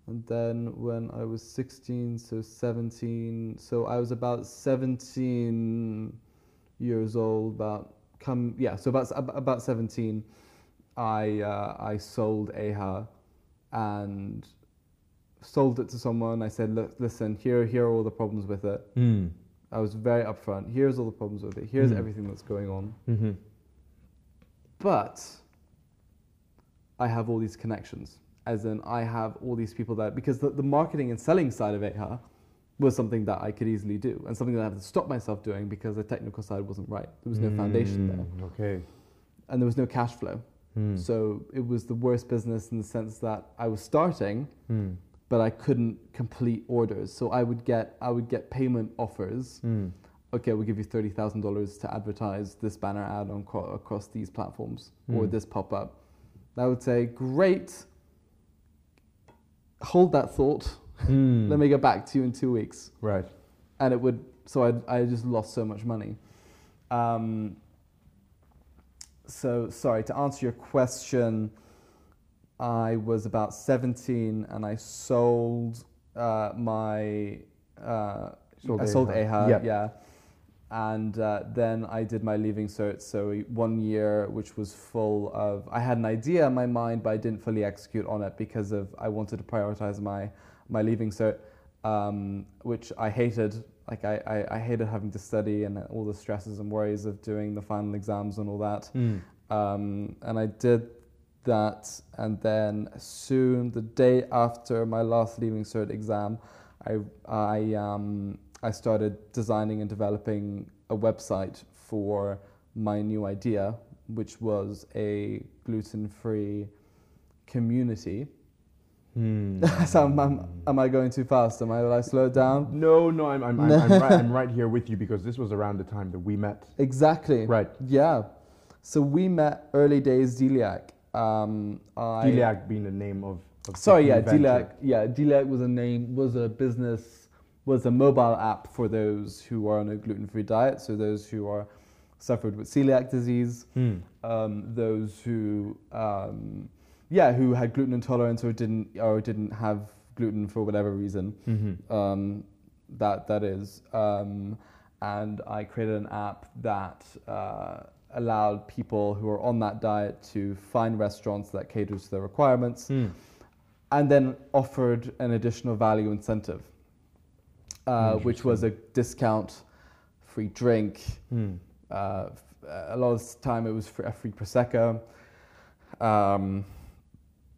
And then when I was 16 so 17 so I was about 17 years old about come yeah so about about 17 I uh, I sold AHA and sold it to someone. I said look listen here here are all the problems with it I was very upfront. Here's all the problems with it. Here's Mm. everything that's going on. Mm-hmm. But I have all these connections. As in, I have all these people that, because the, the marketing and selling side of AHA was something that I could easily do and something that I had to stop myself doing because the technical side wasn't right. There was no foundation there Mm, Okay. and there was no cash flow. Hmm. So it was the worst business in the sense that I was starting, Hmm. But I couldn't complete orders. So I would get I would get payment offers. Hmm. Okay, we'll give you thirty thousand dollars to advertise this banner ad on cro- across these platforms or Mm. this pop up. I would say, great. Hold that thought. Hmm. Let me get back to you in two weeks. Right. and it would so I I just lost so much money. Um, so sorry to answer your question. I was about seventeen and I sold uh, my uh, Sold I sold AHA. Yep. yeah. And uh, then I did my leaving cert, so one year, which was full of. I had an idea in my mind, but I didn't fully execute on it because of I wanted to prioritize my my leaving cert, um, which I hated. Like I, I, I hated having to study and all the stresses and worries of doing the final exams and all that. Hmm. Um, and I did that, and then soon, the day after my last leaving cert exam, I I um, I started designing and developing a website for my new idea, which was a gluten-free community. Hmm. so am, am, am I going too fast? Am I? Will I slow it down? No, no, I'm, I'm, I'm, I'm, right, I'm right here with you because this was around the time that we met. Exactly. Right. Yeah. So we met early days Deliac. Um, I, Deliac being the name of. of Sorry, yeah. Delac. Yeah, Delac was a name, was a business, was a mobile app for those who are on a gluten-free diet. So those who are suffered with celiac disease, Hmm. um, those who, um, yeah, who had gluten intolerance or didn't or didn't have gluten for whatever reason. Mhm. Um, that that is, um, and I created an app that. Uh, allowed people who are on that diet to find restaurants that cater to their requirements Hmm. and then offered an additional value incentive, uh, which was a discount, free drink. Hmm. Uh, a lot of the time, it was fr- a free prosecco. Um,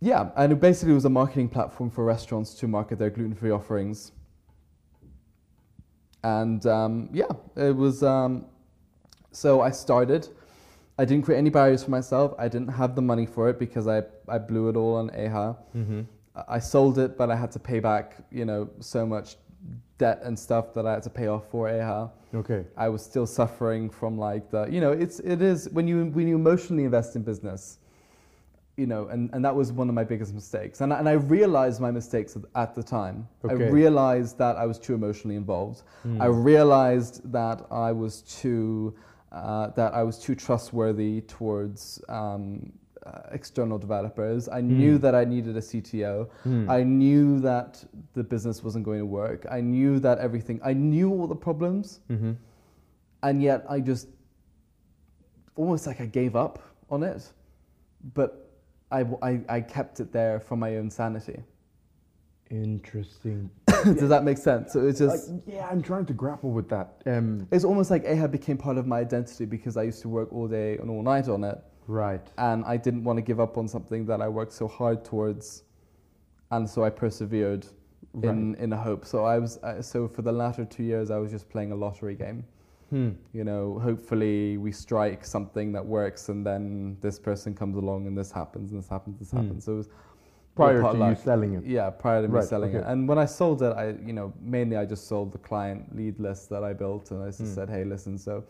yeah, and it basically was a marketing platform for restaurants to market their gluten-free offerings. And um, yeah, it was. Um, so I started. I didn't create any barriers for myself. I didn't have the money for it because I, I blew it all on AHA. Mm-hmm. I sold it, but I had to pay back, you know, so much debt and stuff that I had to pay off for AHA. Okay. I was still suffering from like the, you know, it's it is when you when you emotionally invest in business, you know, and, and that was one of my biggest mistakes. And I, and I realized my mistakes at, the time. Okay. I realized that I was too emotionally involved. Hmm. I realized that I was too uh, that I was too trustworthy towards um, uh, external developers. I knew Hmm. that I needed a CTO. Hmm. I knew that the business wasn't going to work. I knew that everything. I knew all the problems, Mm-hmm. and yet I just almost like I gave up on it. But I, I, I kept it there for my own sanity. Interesting. Does that make sense? So it's Like, just. yeah, I'm trying to grapple with that. Um, It's almost like AHA became part of my identity because I used to work all day and all night on it. right. And I didn't want to give up on something that I worked so hard towards. And so I persevered in, in a hope. So I was uh, so for the latter two years I was just playing a lottery game. Hmm. You know, hopefully we strike something that works and then this person comes along and this happens and this happens, this Hmm. happens. So it was Prior to part you selling it. Yeah, prior to me Right, selling it. And when I sold it, I, you know, mainly I just sold the client lead list that I built, and I just Hmm. said, hey, listen, so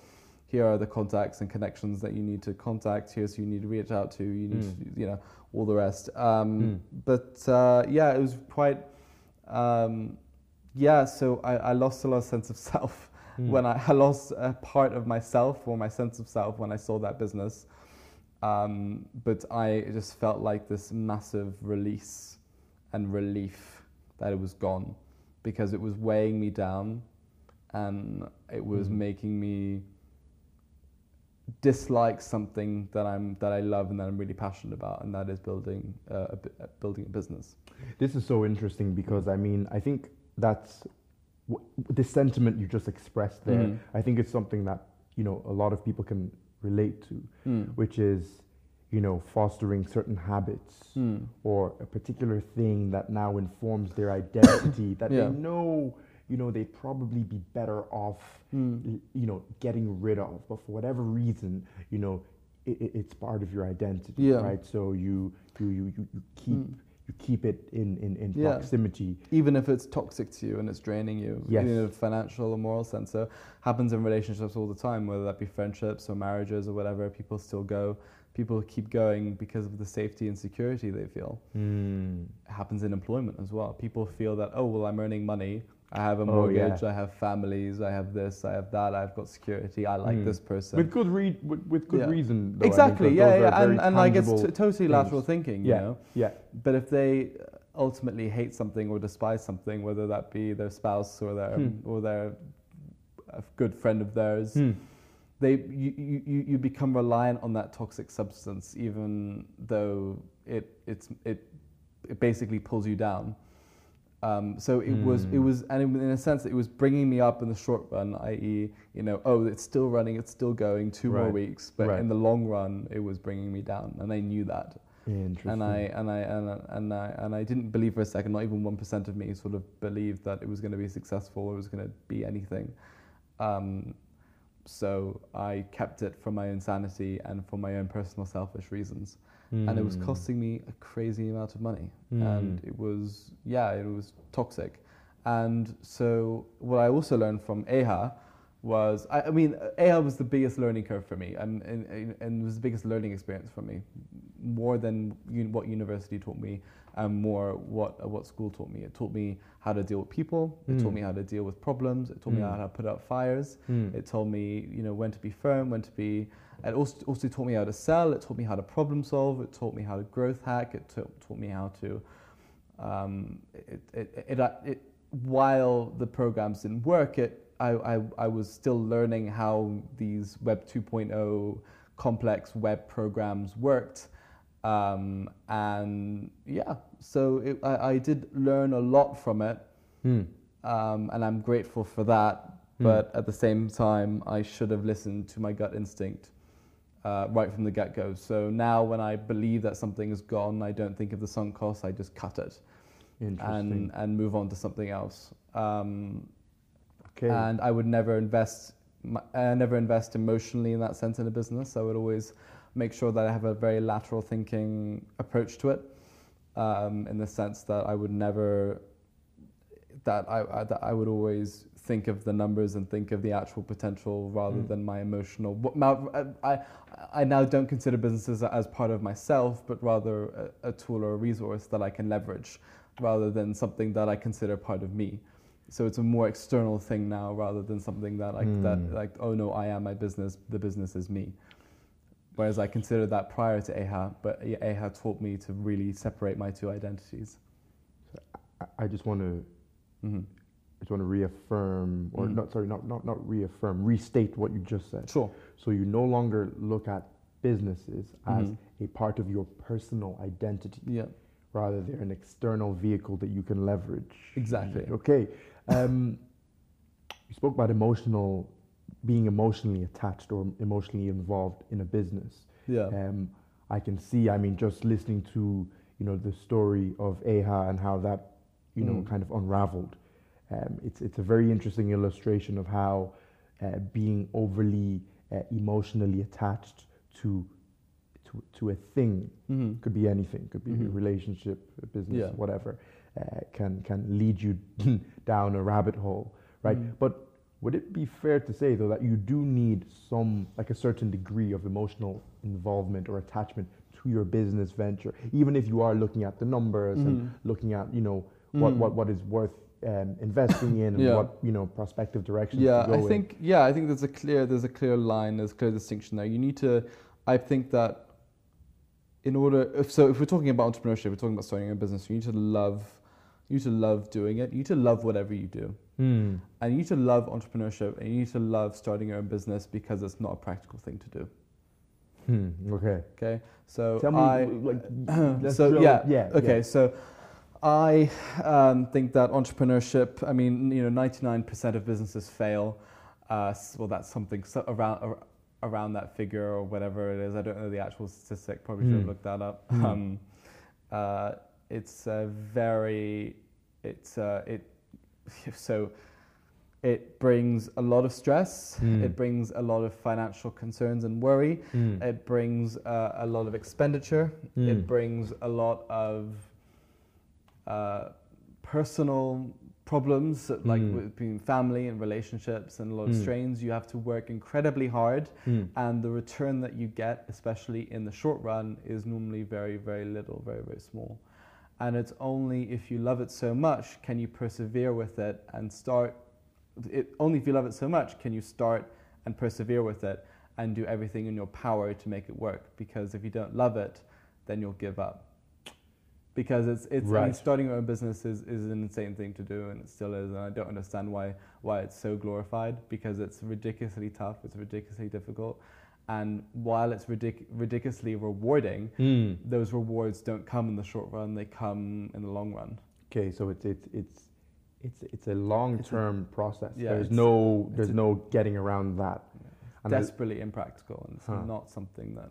here are the contacts and connections that you need to contact. Here's who you need to reach out to. You need, Hmm. to, you know, all the rest. Um, Hmm. But uh, yeah, it was quite, um, yeah. So I, I lost a lot of sense of self Hmm. when I, I lost a part of myself or my sense of self when I sold that business. Um, but I just felt like this massive release and relief that it was gone because it was weighing me down and it was Mhm. making me dislike something that I'm that I love and that I'm really passionate about and that is building uh, a, bu- uh, building a business. This is so interesting because I mean, I think that's w- the sentiment you just expressed there. Mhm. I think it's something that you know a lot of people can relate to, Mm. which is you know fostering certain habits Mm. or a particular thing that now informs their identity that Yeah. they know you know, they'd probably be better off, Hmm. l- you know, getting rid of. But for whatever reason, you know, it, it, it's part of your identity, Yeah. right? So you you you, you, keep Mm. You keep it in in, in Yeah. proximity. even if it's toxic to you and it's draining you Yes. in a financial or moral sense. So happens in relationships all the time, whether that be friendships or marriages or whatever. People still go. People keep going because of the safety and security they feel. Mm. It happens in employment as well. People feel that oh well, I'm earning money. I have a Oh, mortgage. yeah. I have families. I have this. I have that. I've got security. I like Mm. this person. With good re- with, with good Yeah. reason. Though, exactly. Yeah, yeah. And, and like it's t- totally things. lateral thinking. Yeah. You know. Yeah. But if they ultimately hate something or despise something, whether that be their spouse or their Hmm. or their a good friend of theirs, Hmm. they you, you, you- you become reliant on that toxic substance, even though it it's it it basically pulls you down. Um, so it was it Hmm. was and in a sense it was bringing me up in the short run, i.e., you know, oh, it's still running, it's still going, two more weeks, but Right. in the long run, it was bringing me down, and I knew that Interesting. and I and I and I, and I and I didn't believe for a second. Not even one percent of me sort of believed that it was going to be successful or it was going to be anything. Um, so I kept it for my own sanity and for my own personal selfish reasons, and it was Mm. costing me a crazy amount of money, Mm. and it was yeah, it was toxic. And so what I also learned from AHA was I, I mean AHA was the biggest learning curve for me and, and, and- was the biggest learning experience for me more than un- what university taught me and more what uh, what school taught me it taught me how to deal with people it taught Mm. me how to deal with problems it taught me Mm. how to put out fires Mm. it told me you know when to be firm when to be it also, also taught me how to sell it taught me how to problem solve it taught me how to growth hack it ta- taught me how to um, it, it, it, it, while the programs didn't work, it, I, I, I was still learning how these Web 2.0 complex web programs worked. Um, and yeah, so it, I, I did learn a lot from it, Mm. um, and I'm grateful for that. Hmm. But at the same time, I should have listened to my gut instinct uh, right from the get go. So now, when I believe that something is gone, I don't think of the sunk cost, I just cut it and and move on to something else. Um, okay. And I would never invest. I never invest emotionally in that sense in a business. I would always make sure that I have a very lateral thinking approach to it, um, in the sense that I would never. That I, I that I would always think of the numbers and think of the actual potential rather Mm. than my emotional. I, I now don't consider businesses as part of myself, but rather a, a tool or a resource that I can leverage, rather than something that I consider part of me. So it's a more external thing now, rather than something that like that Mm. like oh no, I am my business. The business is me. Whereas I considered that prior to AHA, but AHA taught me to really separate my two identities. I- just want to hmm just want to reaffirm, or Mm. not sorry, not, not not reaffirm, restate what you just said. Sure. So you no longer look at businesses as Mhm. a part of your personal identity, Yeah. rather they're an external vehicle that you can leverage. Exactly. Okay. Um, you spoke about emotional, being emotionally attached or emotionally involved in a business. Yeah. Um, I can see. I mean, just listening to you know the story of AHA and how that you know Mm. kind of unraveled. Um, it's it's a very interesting illustration of how uh, being overly uh, emotionally attached to to to a thing hmm could be anything, could be a Mhm. relationship, a business, Yeah. whatever, uh, can can lead you down a rabbit hole, right? Mm. But would it be fair to say though that you do need some like a certain degree of emotional involvement or attachment to your business venture, even if you are looking at the numbers and Mhm. looking at you know what Mhm. what, what is worth um, investing in and Yeah. what you know prospective directions Yeah, I in. think yeah, I think there's a clear there's a clear line, there's a clear distinction there. You need to, I think that in order, if so, if we're talking about entrepreneurship, we're talking about starting a business. You need to love, you need to love doing it. You need to love whatever you do, Hmm. and you need to love entrepreneurship, and you need to love starting your own business because it's not a practical thing to do. Hmm. Okay. Okay, so Tell me, I, like, let's so yeah, yeah, Okay, yeah. so I um, think that entrepreneurship. I mean, you know, ninety-nine percent of businesses fail. Uh, well, that's something so around around that figure or whatever it is. I don't know the actual statistic. Probably should have Hmm. looked that up. Hmm. Um, uh, it's a very, it's uh, it. So It brings a lot of stress. Mm. It brings a lot of financial concerns and worry. Mm. It brings uh, a lot of expenditure. Mm. It brings a lot of uh, personal problems, like Mm. with between family and relationships, and a lot of Mm. strains. You have to work incredibly hard, Mm. and the return that you get, especially in the short run, is normally very, very little, very, very small. And it's only if you love it so much can you persevere with it and start. It, only if you love it so much can you start and persevere with it and do everything in your power to make it work. Because if you don't love it, then you'll give up. Because it's it's I mean, starting your own business is, is an insane thing to do, and it still is. And I don't understand why why it's so glorified because it's ridiculously tough. It's ridiculously difficult, and while it's ridic- ridiculously rewarding, Mm. those rewards don't come in the short run. They come in the long run. Okay, so it's it's it's it's it's a long term process. yeah, there's no there's no getting around that. I- Desperately impractical, and it's Huh. not something that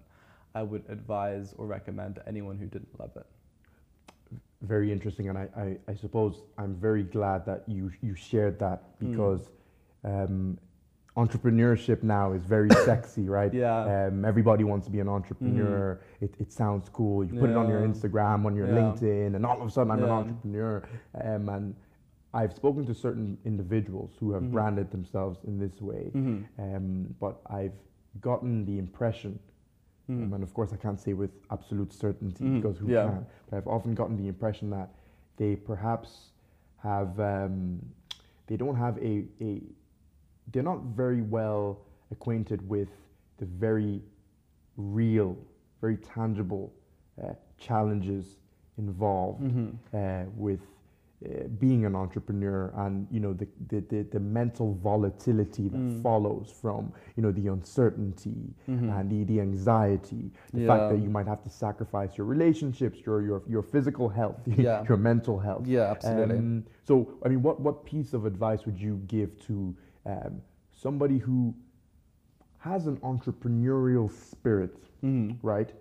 I would advise or recommend to anyone who didn't love it. Very interesting, and I, I, I suppose I'm very glad that you you shared that Mm. because um, entrepreneurship now is very sexy, right? Yeah. Um, everybody wants to be an entrepreneur. It, it sounds cool. You put it on your Instagram, on your Yeah. LinkedIn, and all of a sudden I'm an entrepreneur. Um, and I've spoken to certain individuals who have Mhm. branded themselves in this way, Mhm. um, but I've gotten the impression Mhm. um, and of course, I can't say with absolute certainty Mhm, because who yeah. can? But I've often gotten the impression that they perhaps have um, they don't have a, a they're not very well acquainted with the very real, very tangible uh, challenges involved Mhm. uh, with uh, being an entrepreneur and you know the, the, the, the mental volatility that Mm. follows from you know the uncertainty Mhm. and the, the anxiety the fact that you might have to sacrifice your relationships your your, your physical health Yeah. your mental health Yeah, absolutely. um, so i mean what, what piece of advice would you give to um, somebody who has an entrepreneurial spirit Mhm. right?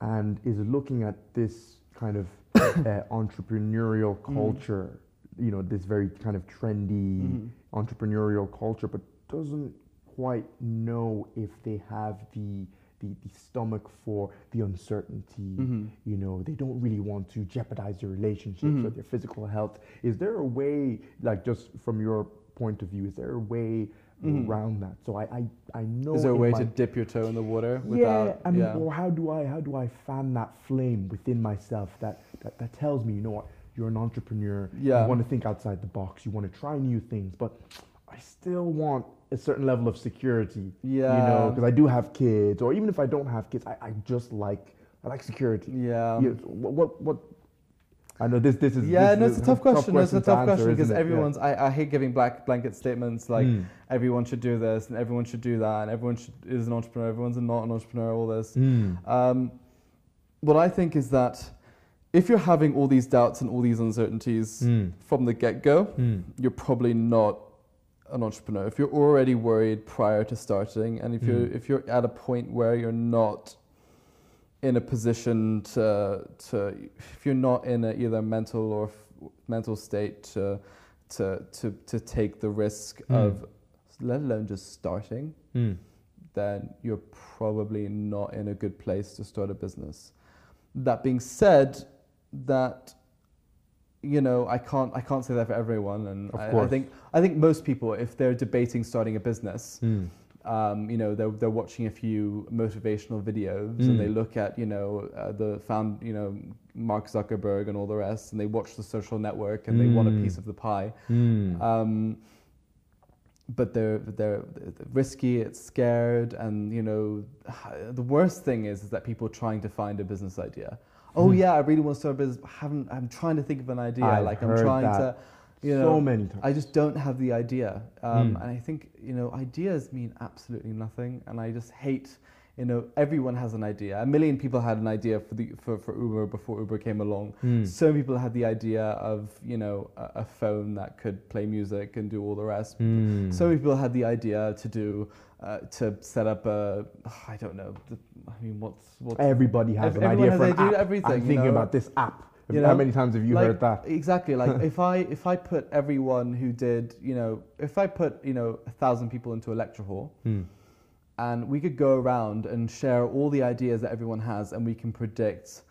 And is looking at this kind of uh, entrepreneurial Mm-hmm. culture, you know, this very kind of trendy Mhm. entrepreneurial culture, but doesn't quite know if they have the the, the stomach for the uncertainty. Mhm. You know, they don't really want to jeopardize their relationships Mhm. or their physical health. Is there a way, like just from your point of view, is there a way Mhm. around that? So I, I, I know Is there a way my to dip your toe in the water without? yeah, I mean, yeah. or how do I how do I fan that flame within myself that, that that tells me, you know what, you're an entrepreneur. Yeah. You want to think outside the box. You want to try new things, but I still want a certain level of security. Yeah. You know, because I do have kids, or even if I don't have kids, I, I just like I like security. Yeah. Yeah, what, what what? I know this this is Yeah, this no, it's a tough question. It's a tough question because isn't? Yeah. everyone's. I, I hate giving black blanket statements like Mm. everyone should do this and everyone should do that and everyone should, is an entrepreneur, everyone's not an entrepreneur. All this. Mm. Um, what I think is that if you're having all these doubts and all these uncertainties Mm. from the get go, Mm. you're probably not an entrepreneur. If you're already worried prior to starting, and if you're Mm. if you're at a point where you're not in a position to to if you're not in a either mental or f- mental state to to to to take the risk Mm. of let alone just starting, Mm. then you're probably not in a good place to start a business. That being said, that you know, I can't I can't say that for everyone, and Of I, I think I think most people, if they're debating starting a business, Mm. Um, you know, they're they're watching a few motivational videos Mm. and they look at you know uh, the found you know Mark Zuckerberg and all the rest, and they watch the social network and they want a Mm. piece of the pie. Mm. Um, but they're, they're risky. It's scared, and you know, the worst thing is is that people trying to find a business idea. Oh Hmm. yeah, I really want to start a business. I haven't. I'm trying to think of an idea. I've like I'm trying that to, you so know, many times. I just don't have the idea. Um, Mm. And I think you know, ideas mean absolutely nothing. And I just hate. You know, everyone has an idea. A million people had an idea for the for, for Uber before Uber came along. Mm. Some people had the idea of you know a, a phone that could play music and do all the rest. Mm. Some people had the idea to do uh, to set up a I don't know. The, I mean, what's what's Everybody has an idea has for an app. everything, I'm you thinking know? about this app You know? How many times have you like, heard that? Exactly. Like if I if I put everyone who did, you know, if I put you know a thousand people into a lecture hall, Hmm. and we could go around and share all the ideas that everyone has, and we can predict,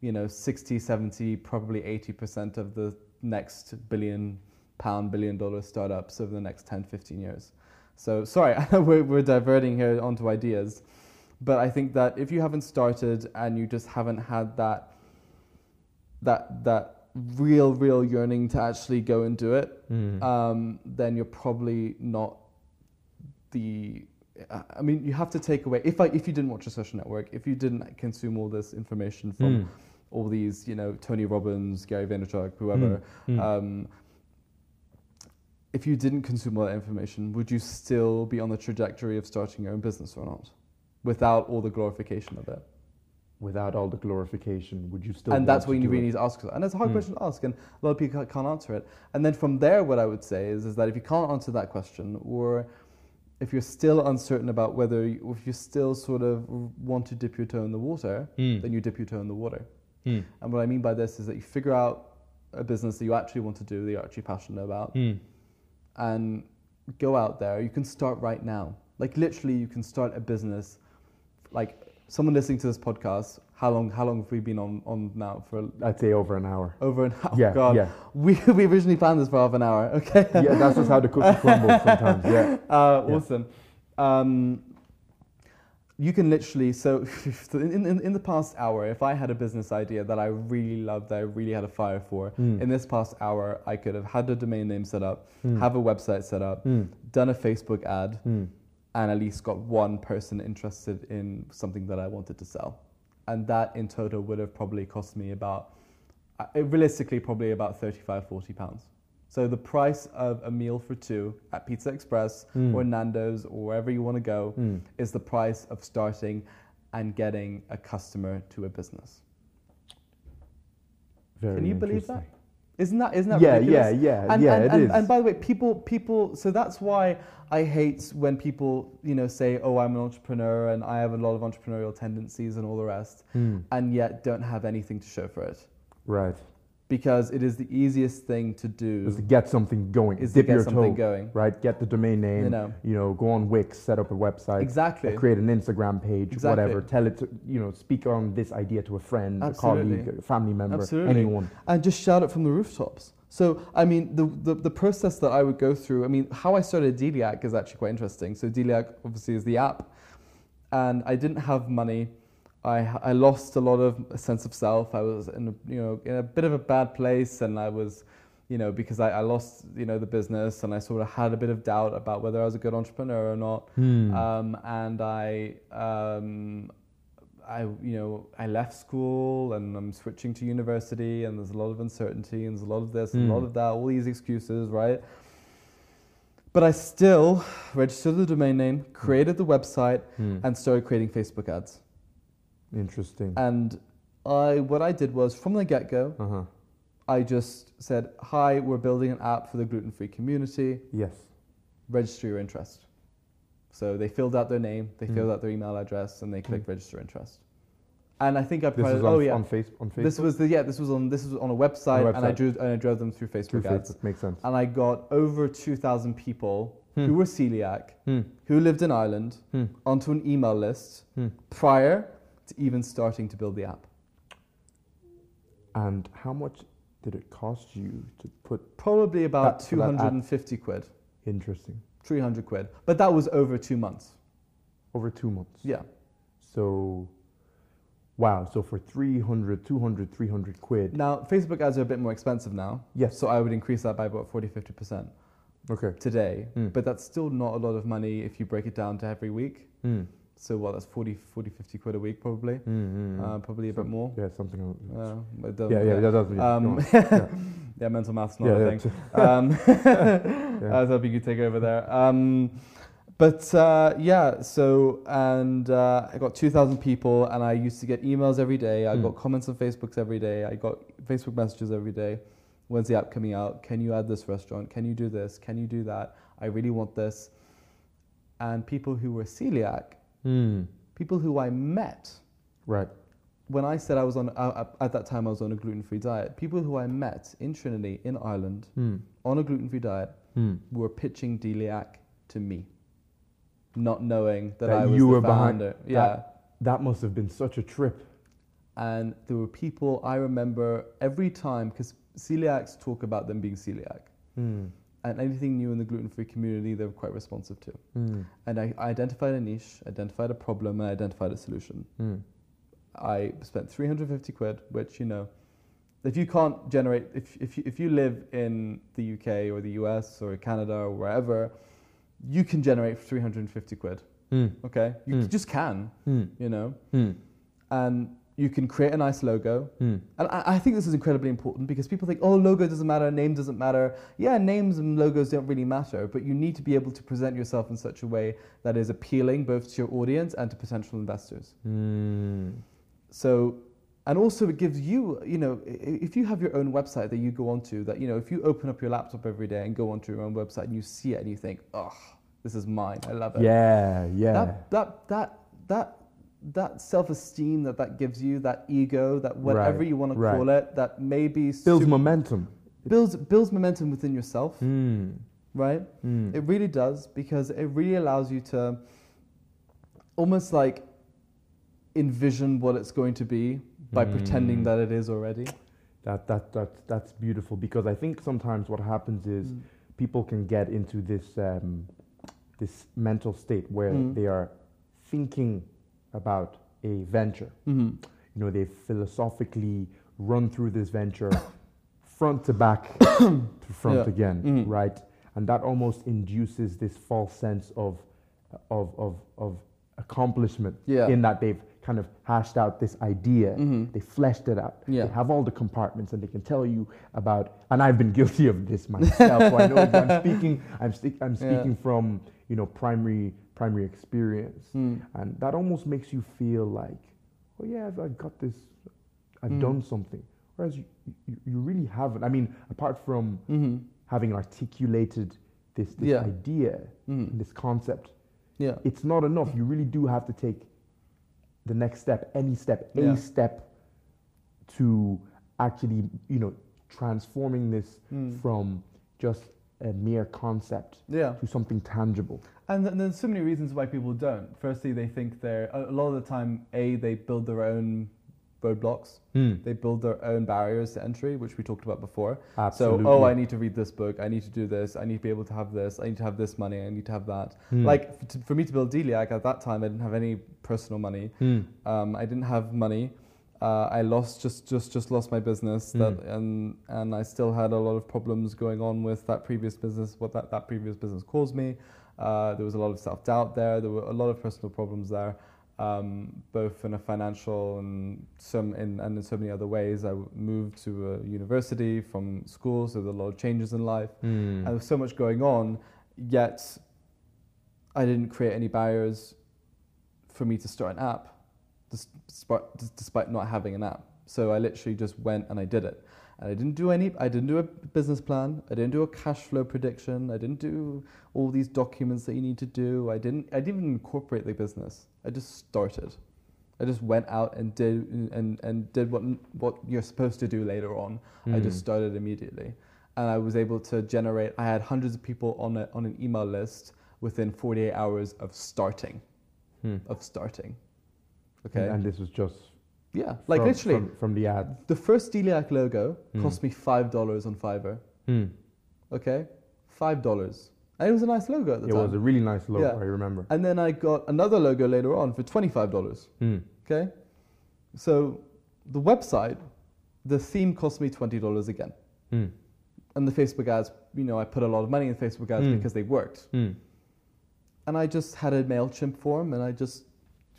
you know, 60, 70, probably 80% of the next billion pound, billion dollar startups over the next 10, 15 years. So, sorry, we're, we're diverting here onto ideas, but I think that if you haven't started and you just haven't had that, that, that real, real yearning to actually go and do it, Hmm. um, then you're probably not the. I mean, you have to take away if I if you didn't watch a social network, if you didn't consume all this information from Mm. all these, you know, Tony Robbins, Gary Vaynerchuk, whoever. Mm. Um, if you didn't consume all that information, would you still be on the trajectory of starting your own business or not, without all the glorification of it? Without all the glorification, would you still? and that's what you really need to ask. And it's a hard Mm. question to ask, and a lot of people can't answer it. And then from there, what I would say is, is that if you can't answer that question, or if you're still uncertain about whether, you, if you still sort of want to dip your toe in the water, Mm. then you dip your toe in the water. Mm. And what I mean by this is that you figure out a business that you actually want to do, that you're actually passionate about, Mm. and go out there. You can start right now. Like literally, you can start a business. Like someone listening to this podcast, how long? How long have we been on on now for? I'd say over an hour. Over an hour. yeah, God. yeah, We we originally planned this for half an hour. Okay. yeah. That's just how the cookie crumbles sometimes. Yeah. Uh, Yeah. Awesome. Um, you can literally so in, in in the past hour, if I had a business idea that I really loved, that I really had a fire for, Mm. in this past hour, I could have had a domain name set up, Mm. have a website set up, Mm. done a Facebook ad, Mm. And at least got one person interested in something that I wanted to sell. And that in total would have probably cost me about, uh, realistically, probably about 35, 40 pounds. So the price of a meal for two at Pizza Express Mm. or Nando's or wherever you want to go Mm. is the price of starting and getting a customer to a business. Very Can you believe that? Isn't that isn't that Yeah, ridiculous? yeah, yeah, and, yeah. and, and, and by the way, people, people. So that's why I hate when people, you know, say, "Oh, I'm an entrepreneur and I have a lot of entrepreneurial tendencies and all the rest," Mm. and yet don't have anything to show for it, Right. Because it is the easiest thing to do Just to get something going. is to Dip get your something toe. going. Right. Get the domain name. You know, You know, go on Wix, set up a website. exactly. or create an Instagram page, Exactly. whatever. Tell it to, you know, speak on this idea to a friend, Absolutely. a colleague, a family member, Absolutely. anyone. and just shout it from the rooftops. So, I mean, the, the, the process that I would go through, I mean, how I started Deliac is actually quite interesting. So, Deliac obviously is the app, and I didn't have money. I, I lost a lot of a sense of self. I was in a, you know in a bit of a bad place, and I was, you know, because I, I lost you know the business, and I sort of had a bit of doubt about whether I was a good entrepreneur or not. Hmm. Um, and I, um, I, you know, I left school and I'm switching to university, and there's a lot of uncertainty, and there's a lot of this, and a lot Mm. of that, all these excuses, right? But I still registered the domain name, created the website, Hmm. and started creating Facebook ads. Interesting. And I, what I did was from the get-go, Uh huh. I just said, "Hi, we're building an app for the gluten-free community. Yes. register your interest. So they filled out their name, they Mm. filled out their email address, and they clicked register interest. And I think I This provided. is on, oh yeah, on, face, on Facebook. this was the yeah. This was on this was on a website, and I drew and I drove them through Facebook through ads, Facebook. Makes sense. and I got over two thousand people Hmm. who were celiac, Hmm. who lived in Ireland, Hmm. onto an email list Hmm. prior to even starting to build the app. And how much did it cost you to put? Probably about That- for two that ad. hundred and fifty quid, Interesting. three hundred quid, but that was over two months. Over two months. Yeah. So, wow. So for 300, 200, 300 quid. Now Facebook ads are a bit more expensive now. Yes. So I would increase that by about 40 50% Okay. today. Mm. But that's still not a lot of money if you break it down to every week. Mm. So what, that's 40, 40 50 quid a week probably. Mm, mm, mm. Uh, probably a bit more. Yeah, something. Uh, doesn't- yeah, yeah, that does. Yeah, Um, on. yeah, mental math's not yeah, a yeah, thing. Um, Yeah. I was hoping you'd take over there. Um, but uh, yeah, so, and uh, I got 2,000 people, and I used to get emails every day. I Mm. got comments on Facebooks every day. I got Facebook messages every day. When's the app coming out? Can you add this restaurant? Can you do this? Can you do that? I really want this. And people who were celiac, Mm. people who I met, Right. when I said I was on uh, at that time I was on a gluten-free diet, people who I met in Trinity in Ireland Mm. on a gluten-free diet Mm. were pitching Deliac to me, not knowing that, That I was you the were behind- founder. that- yeah, That must have been such a trip. and there were people I remember every time because celiacs talk about them being celiac, Mm. And anything new in the gluten-free community they were quite responsive to. Mm. And I, I identified a niche, identified a problem, and identified a solution. Mm. I spent 350 quid, which, you know, if you can't generate, if, if, you, if you live in the UK or the US or Canada or wherever, you can generate 350 quid, Mm. okay? You Mm. just can, Mm. you know? Mm. And you can create a nice logo. Mm. And I, I think this is incredibly important because people think, oh, logo doesn't matter, name doesn't matter. Yeah, names and logos don't really matter, but you need to be able to present yourself in such a way that is appealing both to your audience and to potential investors. Mm. So, and also it gives you, you know, if you have your own website that you go onto, that, you know, if you open up your laptop every day and go onto your own website and you see it and you think, oh, this is mine, I love it. Yeah, yeah. That, that, that, that, that self-esteem that that gives you, that ego, that whatever Right, you want to right. call it, that maybe Builds momentum. builds, builds momentum within yourself, Mm. right? Mm. It really does because it really allows you to almost like envision what it's going to be by pretending Mm. that it is already. That, that, that, that's beautiful because I think sometimes what happens is Mm. people can get into this, um, this mental state where Mm. they are thinking about a venture. Mhm. You know, they philosophically run through this venture front to back to front Yeah. again, Mhm. right? And that almost induces this false sense of, of, of, of accomplishment Yeah. in that they've kind of hashed out this idea, Mhm. they fleshed it out, Yeah. they have all the compartments, and they can tell you about. And I've been guilty of this myself. so I know I'm speaking. I'm, sti- I'm speaking from you know primary primary experience, Mm. and that almost makes you feel like, oh yeah, I've, I've got this, I've Mm. done something. Whereas you, you, you really haven't. I mean, apart from Mhm. having articulated this, this Yeah. idea, Mhm. this concept, Yeah. it's not enough. You really do have to take the next step, any step, a Yeah. step to actually, you know, transforming this Mm. from just a mere concept Yeah. to something tangible. And th- there's so many reasons why people don't. Firstly, they think they're, a lot of the time, A, they build their own roadblocks. They build their own barriers to entry, which we talked about before. Absolutely. So, oh, I need to read this book. I need to do this. I need to be able to have this. I need to have this money. I need to have that. Hmm. Like f- to, for me to build Deliac at that time, I didn't have any personal money. Hmm. Um, I didn't have money. Uh, I lost just just just lost my business. That Mm. and and I still had a lot of problems going on with that previous business. What that that previous business caused me. Uh, there was a lot of self doubt there. There were a lot of personal problems there. Um, both in a financial and some in, and in so many other ways. I moved to a university from school, so there were a lot of changes in life. Hmm. And there was so much going on, yet I didn't create any barriers for me to start an app, despite, despite not having an app. So I literally just went and I did it. And I didn't do any, I didn't do a business plan. I didn't do a cash flow prediction. I didn't do all these documents that you need to do. I didn't, I didn't even incorporate the business. I just started. I just went out and did, and, and did what, what you're supposed to do later on. I just Mm. started immediately. And I was able to generate, I had hundreds of people on, a, on an email list within 48 hours of starting, Hmm. of starting. And- Okay. And, this was just yeah. Like from, literally, from, from the ad. the first Deliac logo Mm. cost me $5 on Fiverr. Hmm. Okay. $5. And it was a nice logo at the It time. It was a really nice logo. Yeah. I remember. and then I got another logo later on for $25. Hmm. Okay. So the website, the theme cost me $20 again. Hmm. And the Facebook ads, you know, I put a lot of money in Facebook ads Mm. because they worked. Hmm. and I just had a Mailchimp form, and I just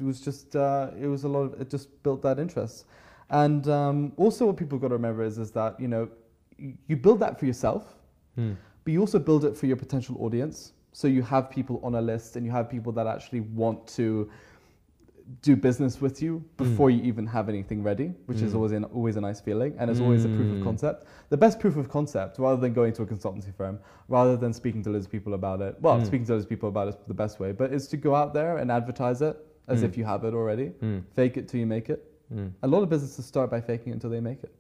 it was just uh, it was a lot of it just built that interest, and um, also what people got to remember is is that you know you build that for yourself, Hmm. but you also build it for your potential audience. So you have people on a list, and you have people that actually want to do business with you before you even have anything ready, which is Mm. always an, always a nice feeling, and it's always a proof Mm. of concept. The best proof of concept, rather than going to a consultancy firm, rather than speaking to loads of people about it. Well, Mm. speaking to loads of people about it is the best way, but is to go out there and advertise it as Mm. if you have it already. Hmm. Fake it till you make it. Mm. A lot of businesses start by faking it until they make it.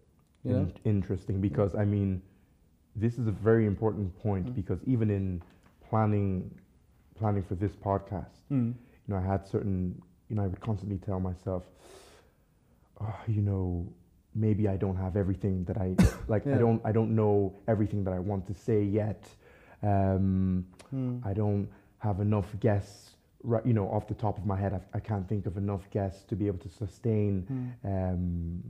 You know? Interesting because I mean, this is a very important point Mm. because even in planning, planning for this podcast, Mm. you know, I had certain, you know, I would constantly tell myself, oh, you know, maybe I don't have everything that I like. Yeah. I don't, I don't know everything that I want to say yet. Um, Mm. I don't have enough guests, right? You know, off the top of my head, I, I can't think of enough guests to be able to sustain Mm. um,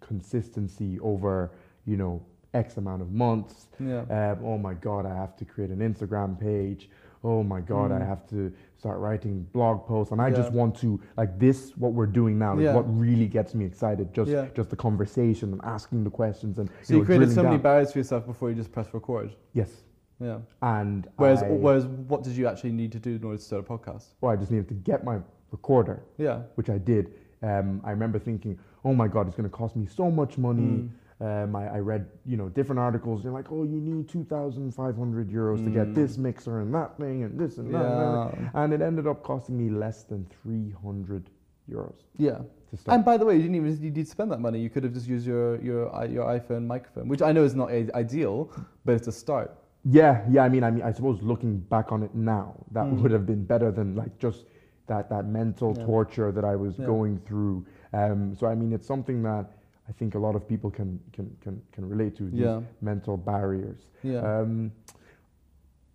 consistency over, you know, X amount of months. Yeah. Um, oh my God, I have to create an Instagram page. Oh my God, I Mm. have to start writing blog posts. And I just want to, like this, what we're doing now Yeah. is what really gets me excited. Just, Yeah. just the conversation and asking the questions. And, So you know, created so many down. barriers for yourself before you just press record. Yes. Yeah. And Whereas, I, whereas, what did you actually need to do in order to start a podcast? well, I just needed to get my recorder, Yeah. which I did. Um, I remember thinking, oh my God, it's going to cost me so much money. Mm. Um, I, I read, you know, different articles. They're like, oh, you need 2,500 euros to get Mm. this mixer and that thing and this and that. And, that. Yeah. and it ended up costing me less than 300 euros Yeah. And by the way, you didn't even you need to spend that money. You could have just used your your your iPhone microphone, which I know is not ideal, but it's a start. Yeah, yeah. I mean, I mean, I suppose looking back on it now, that Mm. would have been better than like just that that mental Yeah. torture that I was Yeah. going through. Um, so I mean, it's something that I think a lot of people can can can, can relate to. These Yeah. mental barriers. Yeah. Um,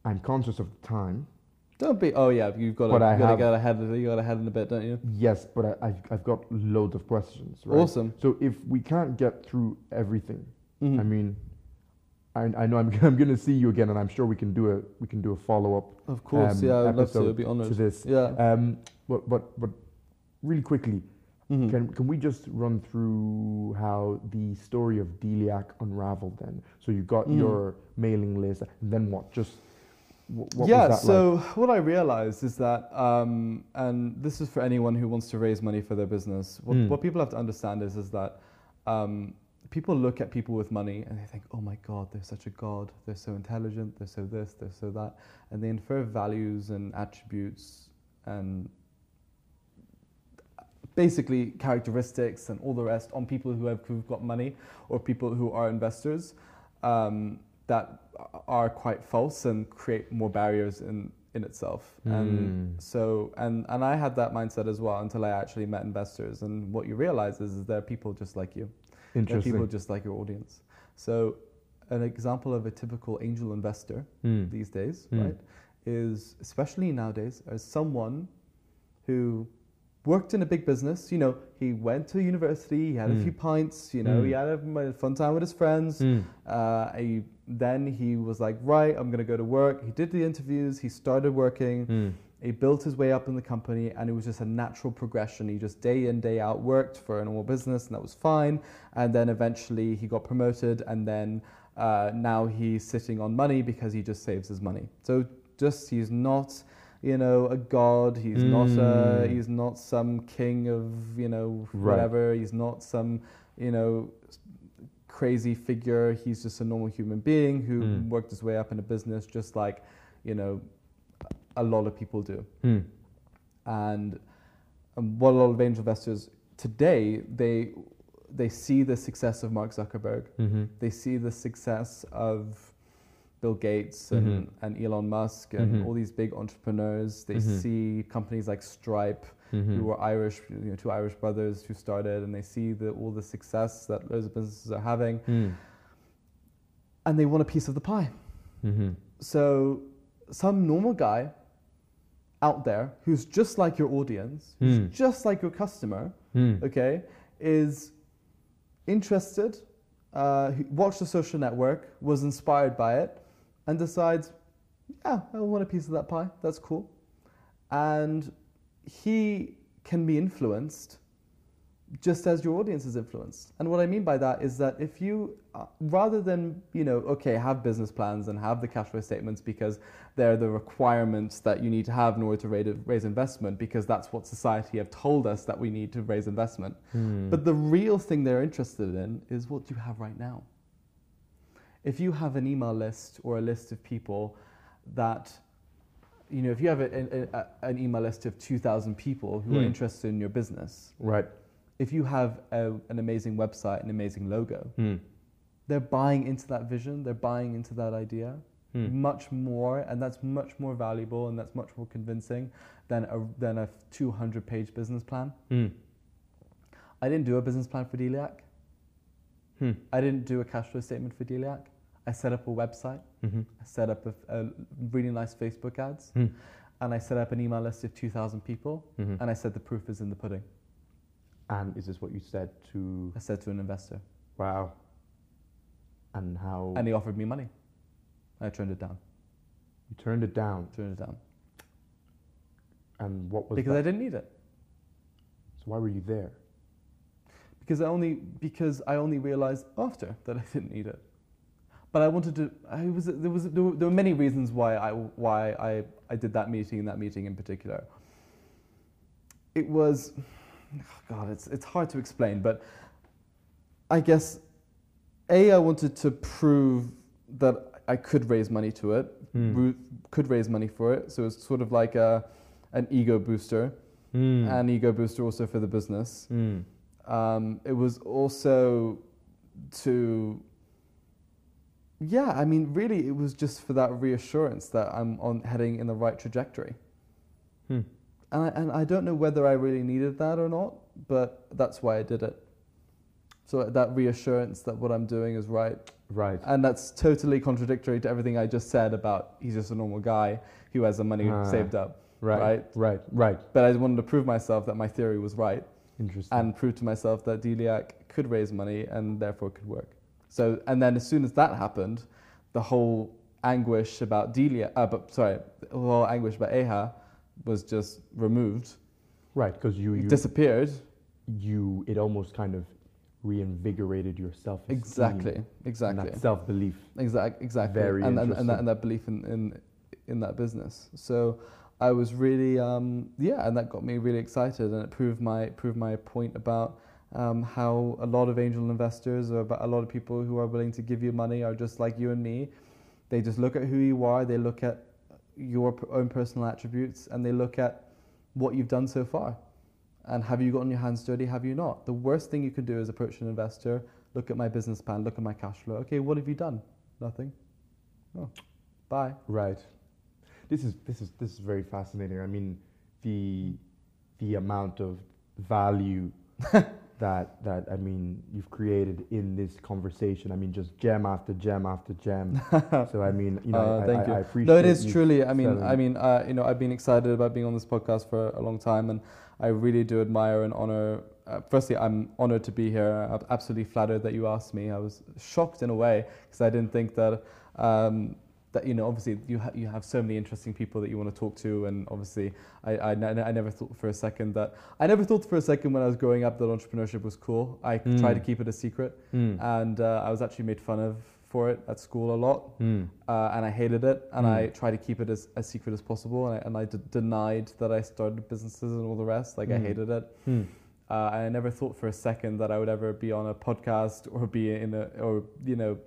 I'm conscious of the time. Don't be. Oh yeah, you've got to, But I you got to have- get ahead. You got ahead in a bit, don't you? Yes, but I, I've, I've got loads of questions. Right? Awesome. So if we can't get through everything, Mhm. I mean, I, I know I'm, I'm going to see you again, and I'm sure we can do a we can do a follow up of course, um, yeah, I'd love to. I'd be honored. to this. Yeah. Um, but but but really quickly, Mhm. can can we just run through how the story of Deliac unraveled? Then, so you got Mm. your mailing list, and then what? Just wh- what yeah, was that so like? what I realized is that, um, and this is for anyone who wants to raise money for their business, what, Mm. what people have to understand is, is that um, people look at people with money and they think, oh my God, they're such a God, they're so intelligent, they're so this, they're so that, and they infer values and attributes and basically characteristics and all the rest on people who have who've got money or people who are investors um, that are quite false and create more barriers in in itself. And Mm. so and and I had that mindset as well until I actually met investors. And what you realize is, is there are people just like you. Are people just like your audience. So an example of a typical angel investor Mm. these days, Mm. right, is especially nowadays as someone who worked in a big business. You know, he went to university, he had a Mm. few pints, you know, Mm. he had a, fun time with his friends. Mm. Uh, he, then he was like, right, I'm going to go to work. He did the interviews, he started working, Mm. He built his way up in the company, and it was just a natural progression. He just day in, day out worked for a normal business, and that was fine. And then eventually he got promoted, and then uh, now he's sitting on money because he just saves his money. So just he's not, you know, a god. He's not a, Mm. he's not some king of you know Right. whatever. He's not some you know crazy figure. He's just a normal human being who Mm. worked his way up in a business, just like you know a lot of people do. Mm. And um, what a lot of angel investors today they they see the success of Mark Zuckerberg. Mhm. They see the success of Bill Gates and, Mhm. and Elon Musk and Mhm. all these big entrepreneurs. They Mhm. see companies like Stripe, Mhm. who were Irish, you know, two Irish brothers who started, and they see the, all the success that those businesses are having, Mm. and they want a piece of the pie. Mhm. So, some normal guy out there who's just like your audience, who's Mm. just like your customer, Mm. okay, is interested, uh, watched the social network, was inspired by it, and decides, yeah, I want a piece of that pie. That's cool. And he can be influenced just as your audience is influenced. And what I mean by that is that if you, uh, rather than, you know, okay, have business plans and have the cash flow statements because they're the requirements that you need to have in order to raise, raise investment, because that's what society have told us that we need to raise investment. Mm. But the real thing they're interested in is what you have right now. If you have an email list or a list of people that, you know, if you have a, a, a, an email list of 2,000 people who are Hmm. interested in your business, right. If you have a, an amazing website, an amazing logo, Hmm. they're buying into that vision, they're buying into that idea Hmm. much more, and that's much more valuable and that's much more convincing than a, than a 200 page business plan. Hmm. I didn't do a business plan for Deliac. Hmm. I didn't do a cash flow statement for Deliac. I set up a website. Mhm. I set up a, a really nice Facebook ads. Hmm. And I set up an email list of 2,000 people. Mhm. And I said the proof is in the pudding. And is this what you said to? I said to an investor. Wow. And how And he offered me money. I turned it down. you turned it down? Turned it down. And what was Because that? I didn't need it. so why were you there? Because I only because I only realized after that I didn't need it. But I wanted to. I was there was there were, there were many reasons why I why I, I did that meeting and that meeting in particular. It was, God, it's it's hard to explain, but I guess a I wanted to prove that I could raise money to it, ru- could raise money for it. So it's sort of like a an ego booster, Hmm. an ego booster also for the business. Hmm. Um, it was also to, yeah, I mean, really, it was just for that reassurance that I'm on heading in the right trajectory. Hmm. And I, and I don't know whether I really needed that or not, but that's why I did it. So that reassurance that what I'm doing is right. Right. And that's totally contradictory to everything I just said about he's just a normal guy who has the money Ah. saved up. Right. right. Right. Right. But I wanted to prove myself that my theory was right Interesting. and prove to myself that Deliac could raise money and therefore could work. So, and then as soon as that happened, the whole anguish about Delia, uh, but sorry, the whole anguish about AHA was just removed, right. Because you you disappeared. you it almost kind of reinvigorated your self. Exactly, exactly, That self belief. exact, exactly, Very and, and, and, that, interesting. and that belief in, in in that business. So. I was really, um, yeah, and that got me really excited, and it proved my proved my point about um, how a lot of angel investors or about a lot of people who are willing to give you money are just like you and me. They just look at who you are, they look at your own personal attributes, and they look at what you've done so far. And have you gotten your hands dirty? Have you not? The worst thing you could do is approach an investor, look at my business plan, look at my cash flow. Okay, what have you done? Nothing. Oh, bye. Right. This is this is this is very fascinating. I mean, the the amount of value that that I mean you've created in this conversation. I mean, just gem after gem after gem. so I mean, you know, Uh, I, thank I, you. I appreciate. No, it is truly. I mean, I mean, uh, you know, I've been excited about being on this podcast for a long time, and I really do admire and honor. Uh, firstly, I'm honored to be here. I'm absolutely flattered that you asked me. I was shocked in a way because I didn't think that. Um, that you know, obviously, you ha- you have so many interesting people that you want to talk to, and obviously, I, I, I never thought for a second that I never thought for a second when I was growing up that entrepreneurship was cool. I Mm. tried to keep it a secret, Mm. and uh, I was actually made fun of for it at school a lot Mm. uh, and I hated it, and Mm. I tried to keep it as, as secret as possible, and I, and I d- denied that I started businesses and all the rest. Like I Mm. hated it. Mm. Uh, and I never thought for a second that I would ever be on a podcast or be in a or you know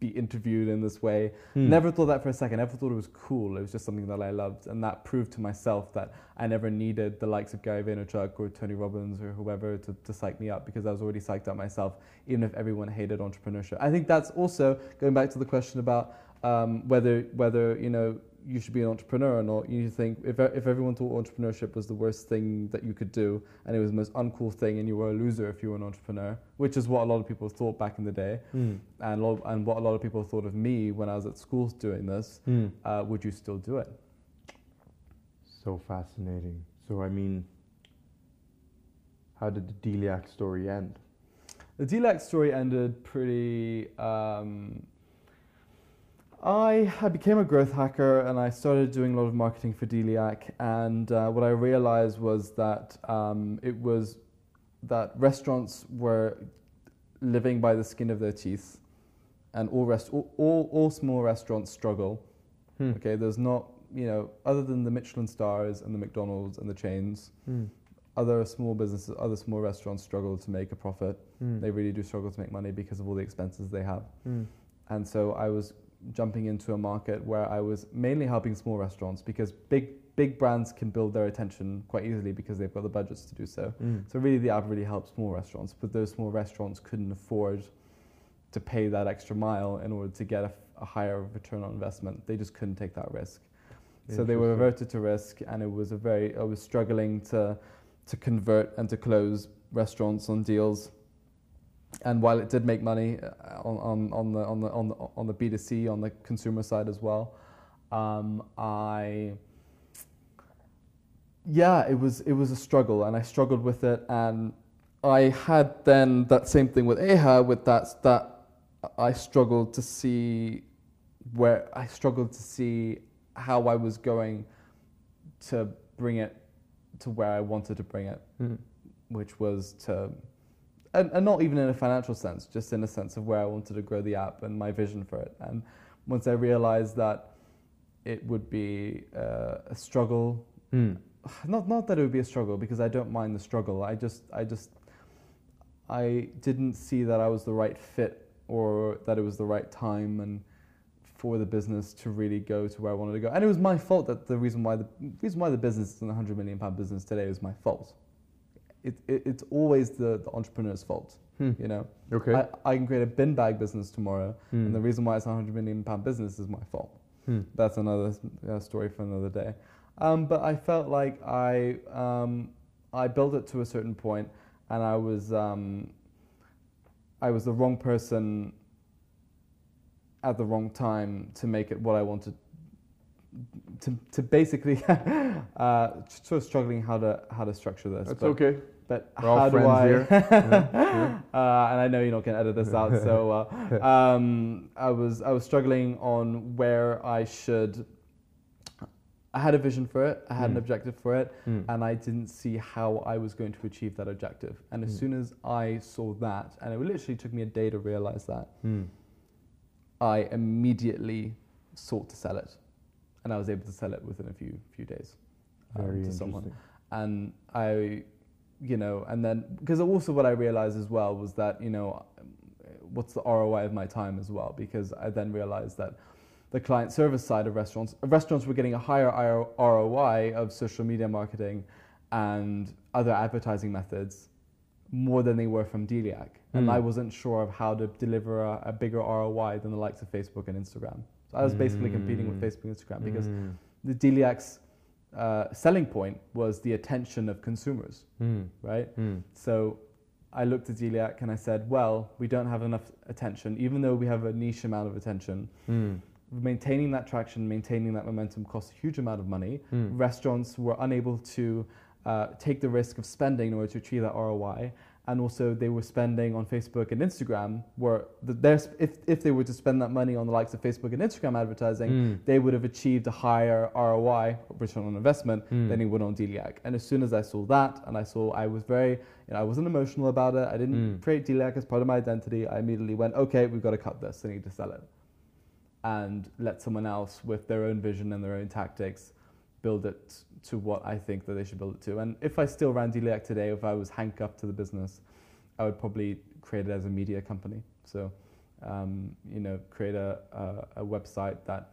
be interviewed in this way. Mm. Never thought that for a second. Never thought it was cool. It was just something that I loved, and that proved to myself that I never needed the likes of Gary Vaynerchuk or Tony Robbins or whoever to, to psych me up because I was already psyched up myself, even if everyone hated entrepreneurship. I think that's also going back to the question about um, whether whether you know you should be an entrepreneur or not. You think if if everyone thought entrepreneurship was the worst thing that you could do and it was the most uncool thing, and you were a loser if you were an entrepreneur, which is what a lot of people thought back in the day Mm. and, lot, and what a lot of people thought of me when I was at school doing this, Mm. uh, would you still do it? So fascinating. So I mean, how did the Deliac story end? The Deliac story ended pretty. Um, I, I became a growth hacker and I started doing a lot of marketing for Deliac. And uh, what I realized was that um, it was that restaurants were living by the skin of their teeth, and all rest all, all, all small restaurants struggle. Hmm. Okay, there's not you know other than the Michelin stars and the McDonald's and the chains. Mm. Other small businesses, other small restaurants struggle to make a profit. Mm. They really do struggle to make money because of all the expenses they have. Mm. And so I was jumping into a market where I was mainly helping small restaurants because big big brands can build their attention quite easily because they've got the budgets to do so. Mm. So really, the app really helped small restaurants, but those small restaurants couldn't afford to pay that extra mile in order to get a, a higher return on investment. They just couldn't take that risk. So they were averted to risk, and it was a very. I was struggling to to convert and to close restaurants on deals. And while it did make money uh, on, on, on the on the on the on the B two C on the consumer side as well, um, I yeah, it was it was a struggle, and I struggled with it, and I had then that same thing with AHA, with that that I struggled to see where I struggled to see how I was going to bring it to where I wanted to bring it, Mm. which was to and, and not even in a financial sense, just in a sense of where I wanted to grow the app and my vision for it. And once I realized that it would be uh, a struggle Mm. not not that it would be a struggle because I don't mind the struggle. I just I just I didn't see that I was the right fit or that it was the right time and for the business to really go to where I wanted to go. And it was my fault that the reason why the reason why the business is a hundred million pound business today was my fault. It, it it's always the, the entrepreneur's fault. Hmm. You know, Okay. I, I can create a bin bag business tomorrow, Hmm. and the reason why it's a hundred million pound business is my fault Hmm. that's another uh, story for another day. Um, but I felt like I um, I built it to a certain point, and I was um, I was the wrong person at the wrong time to make it what I wanted. To, to basically uh, sort of struggling how to how to structure this. That's but, okay. But We're all how do I? Yeah, uh, and I know you're not going to edit this out, so uh, um, I was I was struggling on where I should. I had a vision for it. I had an Mm. objective for it, Mm. and I didn't see how I was going to achieve that objective. And as Mm. soon as I saw that, and it literally took me a day to realize that, Mm. I immediately sought to sell it, and I was able to sell it within a few few days um, to someone and I, you know, and then because also what I realized as well was that you know, what's the ROI of my time as well? Because I then realized that the client service side of restaurants, restaurants were getting a higher ROI of social media marketing and other advertising methods more than they were from Deliac. And Mm. I wasn't sure of how to deliver a, a bigger ROI than the likes of Facebook and Instagram. So I was basically competing with. Facebook and Instagram because Mm. the Deliac's uh, selling point was the attention of consumers, Mm. right? Mm. So I looked at Deliac and I said, well, we don't have enough attention, even though we have a niche amount of attention. Mm. Maintaining that traction, maintaining that momentum costs a huge amount of money. Mm. Restaurants were unable to uh, take the risk of spending in order to achieve that ROI. And also, they were spending on Facebook and Instagram. Where the, if, if they were to spend that money on the likes of Facebook and Instagram advertising, Mm. they would have achieved a higher ROI, return on investment, Mm. than they would on Deliac. And as soon as I saw that, and I saw I was very, you know, I wasn't emotional about it. I didn't Mm. create Deliac as part of my identity. I immediately went, okay, we've got to cut this. I need to sell it, and let someone else with their own vision and their own tactics build it to what I think that they should build it to. And if I still ran Deliac today, if I was handcuffed to the business, I would probably create it as a media company. So, um, you know, create a, a, a website that,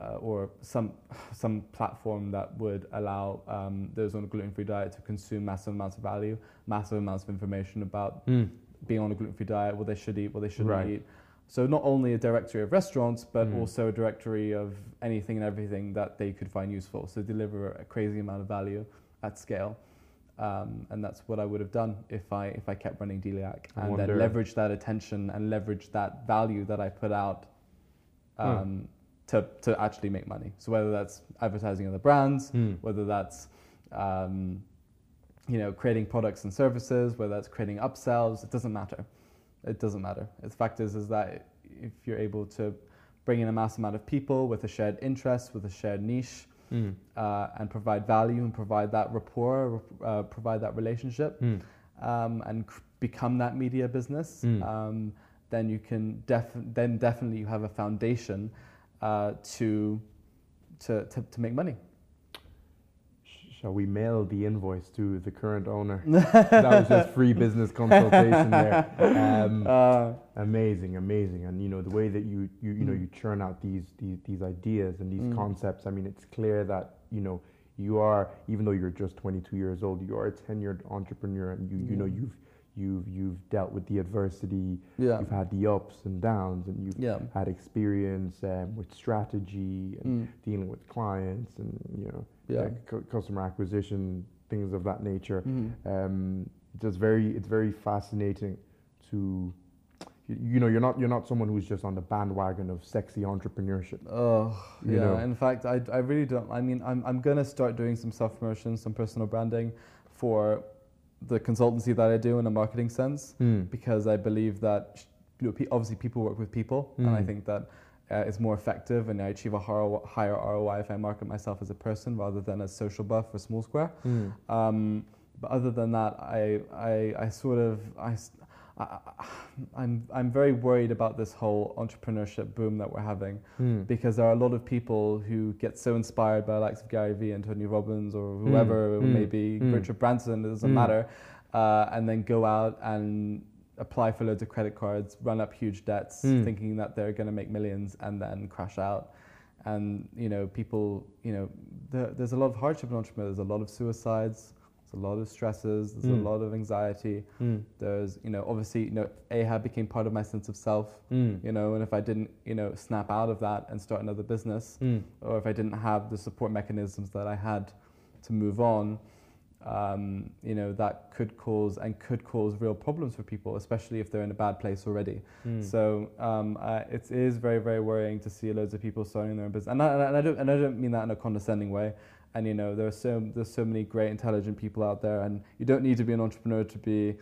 uh, or some some platform that would allow um, those on a gluten-free diet to consume massive amounts of value, massive amounts of information about Mm. being on a gluten-free diet, what they should eat, what they shouldn't Right. eat. So not only a directory of restaurants, but Mm. also a directory of anything and everything that they could find useful. So deliver a crazy amount of value at scale. Um, and that's what I would have done if I if I kept running Deliac and wonder- then leverage that attention and leverage that value that I put out Hmm. um, to to actually make money. So whether that's advertising other brands, Mm. whether that's um, you know creating products and services, whether that's creating upsells, it doesn't matter. It doesn't matter. The fact is is that if you're able to bring in a mass amount of people with a shared interest, with a shared niche, Mm. uh, and provide value and provide that rapport, uh, provide that relationship, Mm. um, and c- become that media business, Mm. um, then you can def- then definitely you have a foundation uh, to, to to to make money. Shall we mail the invoice to the current owner? that was just free business consultation there. Um, Uh, amazing, amazing, and you know the way that you you you know Mm. you churn out these these, these ideas and these Mm. concepts. I mean, it's clear that you know you are even though you're just 22 years old, you are a tenured entrepreneur, and you you know you've you've you've dealt with the adversity, yeah. you've had the ups and downs, and you've Yeah. had experience um, with strategy and Mm. dealing with clients and you know Yeah. cu- customer acquisition things of that nature Mhm. um, it's just very it's very fascinating to you, you know you're not you're not someone who's just on the bandwagon of sexy entrepreneurship Oh, You yeah. know. In fact, I, I really don't. I mean, I'm, I'm going to start doing some self promotion, some personal branding for the consultancy that I do in a marketing sense because I believe that you know, obviously people work with people, and I Mm. think that uh, it's more effective and I achieve a higher, ROI if I market myself as a person rather than as social buff or small square. Mm. Um, but other than that, I, I, I sort of, I, I, am I'm very worried about this whole entrepreneurship boom that we're having Mm. because there are a lot of people who get so inspired by the likes of Gary Vee and Tony Robbins or whoever, Mm, maybe mm. Richard Branson, it doesn't Mm. matter, uh, and then go out and apply for loads of credit cards, run up huge debts, Mm. thinking that they're going to make millions and then crash out. And you know, people, you know, there, there's a lot of hardship in entrepreneurs. There's a lot of suicides. A lot of stresses. There's Mm. a lot of anxiety. Mm. There's, you know, obviously, you know, AHA became part of my sense of self Mm. you know and if i didn't you know snap out of that and start another business Mm. or if i didn't have the support mechanisms that i had to move on um, you know that could cause and could cause real problems for people especially if they're in a bad place already Mm. so um, uh, it is very very worrying to see loads of people starting their own business and I, and I don't and I don't mean that in a condescending way and you know there are so there's so many great intelligent people out there and you don't need to be an entrepreneur to be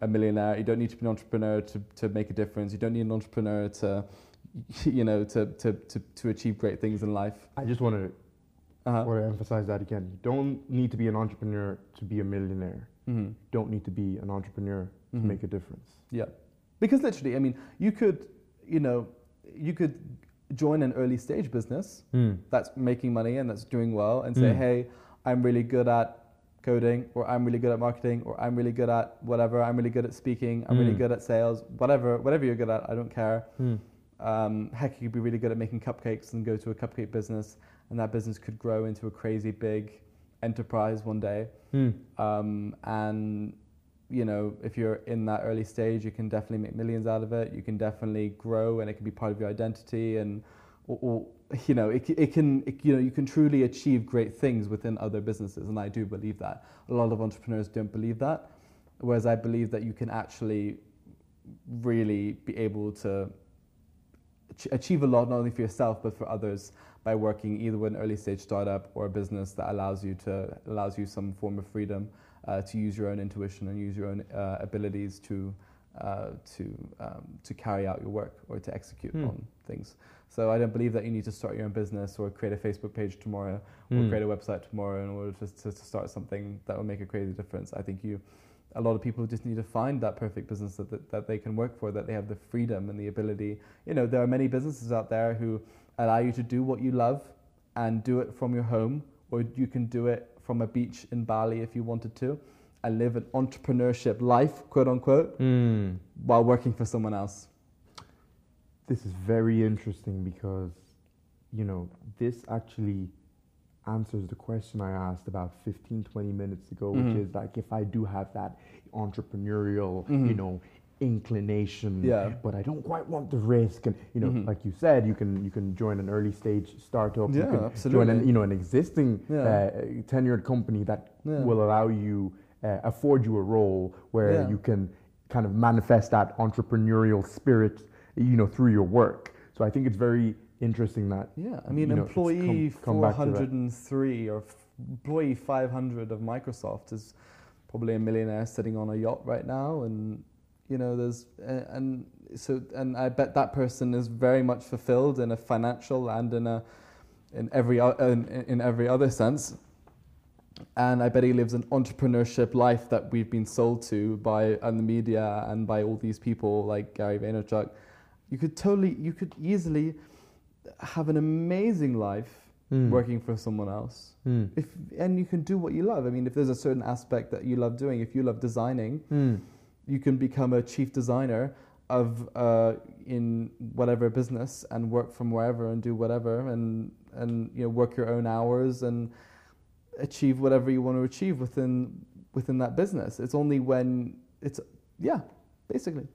a millionaire you don't need to be an entrepreneur to, to make a difference you don't need an entrepreneur to you know to, to, to, to achieve great things in life I just want to uh-huh. want to emphasize that again. You don't need to be an entrepreneur to be a millionaire. hmm You don't need to be an entrepreneur to Mhm. make a difference. Yeah, because literally, I mean, you could, you know, you could join an early stage business Mm. that's making money and that's doing well, and say, Mm. hey, I'm really good at coding, or I'm really good at marketing, or I'm really good at whatever. I'm really good at speaking. I'm really Mm. good at sales. Whatever, whatever you're good at, I don't care. Mm. Um, heck, you could be really good at making cupcakes and go to a cupcake business, and that business could grow into a crazy big enterprise one day. Mm. Um, and you know, if you're in that early stage, you can definitely make millions out of it. You can definitely grow, and it can be part of your identity. And or, or you know, it, it can it, you know you can truly achieve great things within other businesses. And I do believe that. A lot of entrepreneurs don't believe that, whereas I believe that you can actually really be able to achieve a lot not only for yourself but for others by working either with an early stage startup or a business that allows you to allows you some form of freedom uh, to use your own intuition and use your own uh, abilities to uh, to um, to carry out your work or to execute Hmm. on things. So I don't believe that you need to start your own business or create a Facebook page tomorrow or Mm. create a website tomorrow in order to, to, to start something that will make a crazy difference. I think you, a lot of people just need to find that perfect business that, that, that they can work for, that they have the freedom and the ability. You know, there are many businesses out there who allow you to do what you love and do it from your home, or you can do it from a beach in Bali if you wanted to, and live an entrepreneurship life, quote unquote, Mm. while working for someone else. This is very interesting because, you know, this actually answers the question I asked about 15, 20 minutes ago, Mhm. which is like if I do have that entrepreneurial, Mhm. you know, inclination, Yeah. but I don't quite want the risk. And, you know, Mhm. like you said, you can you can join an early stage startup. you Yeah, can join an, you know, an existing Yeah. uh, tenured company that Yeah. will allow you, uh, afford you a role where you can kind of manifest that entrepreneurial spirit, you know, through your work. So I think it's very interesting that Yeah, I mean, you know, employee come- come back to that. 403 or f- employee 500 of Microsoft is probably a millionaire sitting on a yacht right now, and you know, there's and so and I bet that person is very much fulfilled in a financial and in a in every in, in every other sense. And I bet he lives an entrepreneurship life that we've been sold to by and the media and by all these people like Gary Vaynerchuk. You could totally, you could easily have an amazing life Mm. working for someone else. Mm. If and you can do what you love. I mean, if there's a certain aspect that you love doing, if you love designing, Mm. You can become a chief designer of uh, in whatever business and work from wherever and do whatever and and you know work your own hours and achieve whatever you want to achieve within within that business. It's only when it's yeah, basically.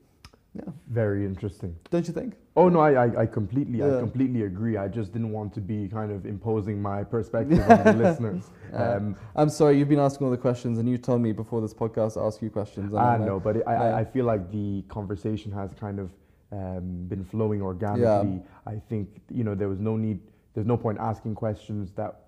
Yeah. Very interesting. Don't you think? Oh no, I, I, I completely I completely agree. I just didn't want to be kind of imposing my perspective on the listeners. Um, I'm sorry, you've been asking all the questions and you told me before this podcast ask you questions. and I I'm like, know, but it, I, Yeah. I, I feel like the conversation has kind of um, been flowing organically. I think you know there was no need. There's no point asking questions that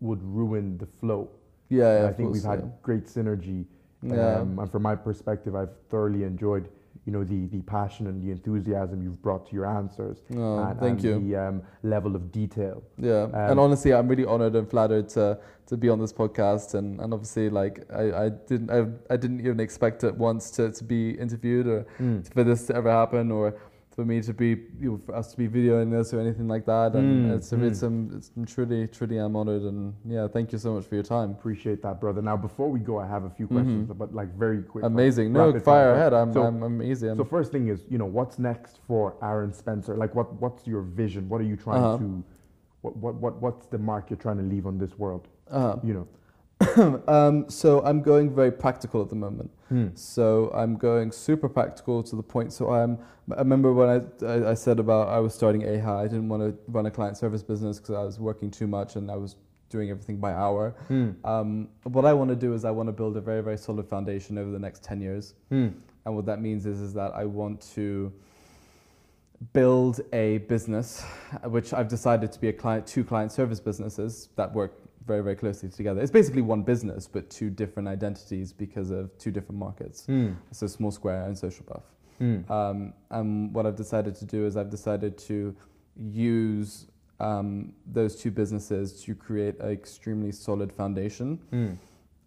would ruin the flow. Yeah, yeah I think we've course, had great synergy. Yeah. Um, and from my perspective, I've thoroughly enjoyed you know the, the passion and the enthusiasm you've brought to your answers. Oh, and, thank and you. The um, level of detail. Yeah, Um, and honestly, I'm really honored and flattered to to be on this podcast, and, and obviously, like I, I didn't I, I didn't even expect it once to, to be interviewed or for this to ever happen or for me to be you know, for us to be videoing this or anything like that. And Mm, it's it's, mm. um, it's I'm truly truly I'm honored, and yeah, thank you so much for your time. Appreciate that, brother. Now, before we go, I have a few questions, but like very quick. like, Amazing. No, rapid fire fire. ahead. I'm So- I'm, I'm easy. I'm, So first thing is, you know, what's next for Aaron Spencer? Like, what what's your vision? What are you trying Uh-huh. to, what, what what what's the mark you're trying to leave on this world? uh, You know. um, so I'm going very practical at the moment. Hmm. So I'm going super practical to the point. So I'm. I remember when I, I, I said about I was starting AHA. I didn't want to run a client service business because I was working too much and I was doing everything by hour. Hmm. Um, what I want to do is I want to build a very very solid foundation over the next ten years. Hmm. And what that means is is that I want to build a business, which I've decided to be a client, two client service businesses that work very very closely together. It's basically one business but two different identities because of two different markets. Hmm. So Small Square and Social Buff. Hmm. Um, and what I've decided to do is I've decided to use um, those two businesses to create an extremely solid foundation Hmm.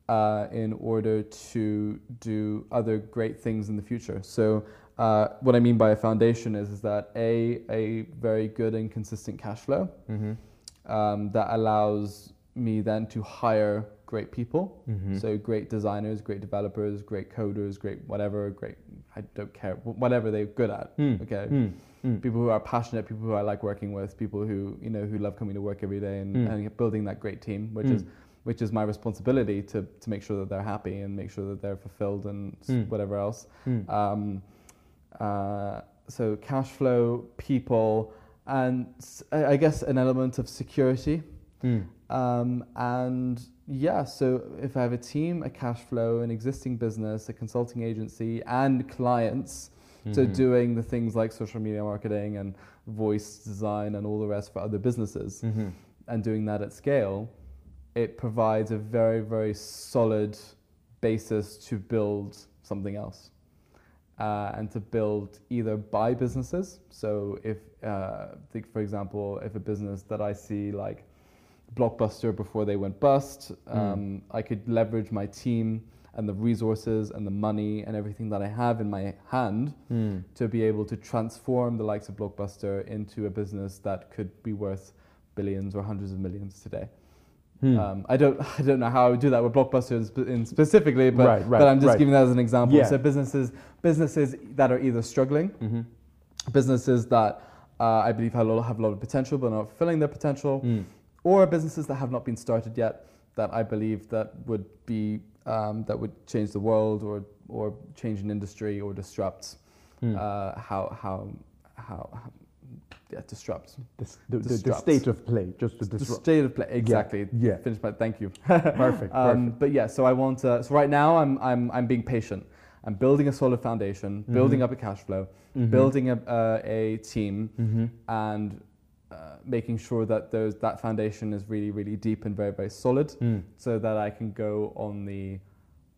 uh, in order to do other great things in the future. So, uh, what I mean by a foundation is, is that a a very good and consistent cash flow Mhm. um, that allows me then to hire great people. Mhm. So great designers, great developers, great coders, great whatever, great I don't care whatever they're good at. Hmm. Okay, Hmm. Hmm. people who are passionate, people who I like working with, people who you know who love coming to work every day and, Mm. and building that great team, which Mm. is which is my responsibility to to make sure that they're happy and make sure that they're fulfilled and Mm. whatever else. Hmm. Um, uh, so cash flow, people, and I guess an element of security. Hmm. Um, and yeah, so if I have a team, a cash flow, an existing business, a consulting agency, and clients, so Mhm. doing the things like social media marketing and voice design and all the rest for other businesses, Mhm. and doing that at scale, it provides a very, very solid basis to build something else. Uh, and to build either buy businesses. So, if, uh, think for example, if a business that I see like Blockbuster before they went bust, um, I could leverage my team and the resources and the money and everything that I have in my hand Hmm. to be able to transform the likes of Blockbuster into a business that could be worth billions or hundreds of millions today. Hmm. Um, I don't, I don't know how I would do that with Blockbuster in, specifically, but, Right, right, but I'm just right. giving that as an example. Yeah. So businesses, businesses that are either struggling, Mhm. businesses that uh, I believe have a, lot, have a lot of potential but are not fulfilling their potential, Hmm. Or businesses that have not been started yet that I believe that would be um, that would change the world or or change an industry or disrupt Hmm. uh, how how how, how yeah disrupt The, the, the, the state of play, just to disrupt. the state of play exactly. yeah. Finish my thank you. Perfect. Um, perfect. but yeah, so I want to, so right now I'm I'm I'm being patient. I'm building a solid foundation, building Mhm. up a cash flow, Mhm. building a uh, a team, Mhm. and uh, making sure that those that foundation is really really deep and very very solid, Hmm. so that I can go on the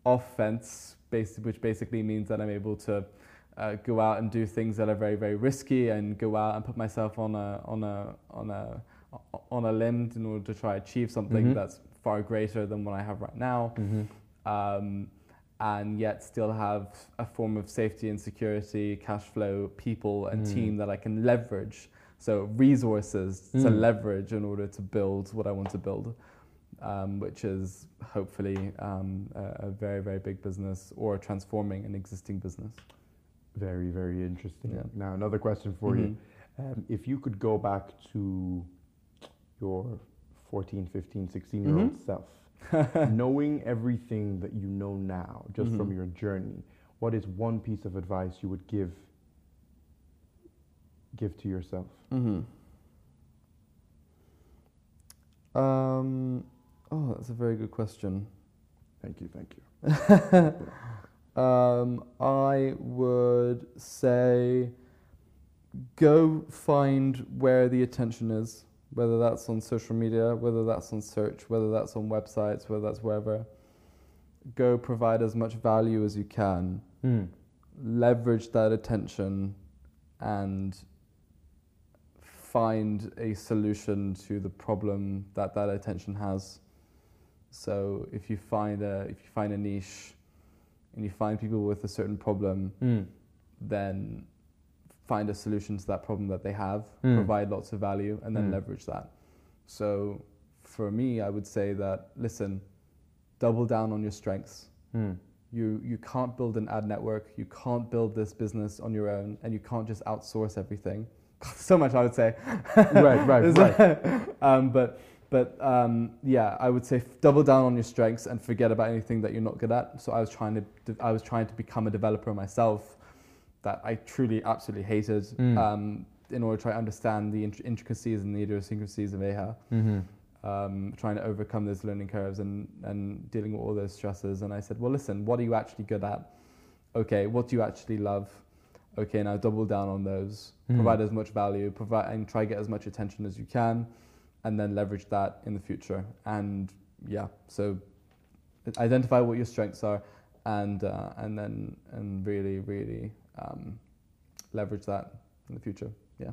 offense, basi- which basically means that I'm able to uh, go out and do things that are very very risky and go out and put myself on a on a on a on a limb in order to try achieve something Mhm. that's far greater than what I have right now Mhm. um, and yet still have a form of safety and security, cash flow, people, and Mm. team that I can leverage So resources to Mm. leverage in order to build what I want to build, um, which is hopefully um, a, a very very big business or transforming an existing business. Very, very interesting. Yeah. Now, another question for you. Mhm. Um, if you could go back to your 14, 15, 16 year old Mhm. self, knowing everything that you know now, just from Mhm. your journey, what is one piece of advice you would give give to yourself? Mm-hmm. Um, oh, that's a very good question. Thank you, thank you. um, I would say go find where the attention is, whether that's on social media, whether that's on search, whether that's on websites, whether that's wherever. Go provide as much value as you can, Mm. leverage that attention, and find a solution to the problem that that attention has. So if you find a if you find a niche and you find people with a certain problem, Mm. then find a solution to that problem that they have, Mm. provide lots of value, and then Mm. leverage that. So for me, I would say that listen, double down on your strengths. Mm. You you can't build an ad network, you can't build this business on your own, and you can't just outsource everything. so much I would say. Right, right, right. um, but but um, yeah, I would say double down on your strengths and forget about anything that you're not good at. So I was trying to I was trying to become a developer myself that I truly absolutely hated Mm. um, in order to try to understand the int- intricacies and the idiosyncrasies of AHA. Mm-hmm. Um, trying to overcome those learning curves and, and dealing with all those stresses. And I said, well, listen, what are you actually good at? Okay, what do you actually love? Okay, now double down on those. Mm. Provide as much value, provide and try get as much attention as you can, and then leverage that in the future. And yeah, so identify what your strengths are, and uh, and then and really really um, leverage that in the future. Yeah.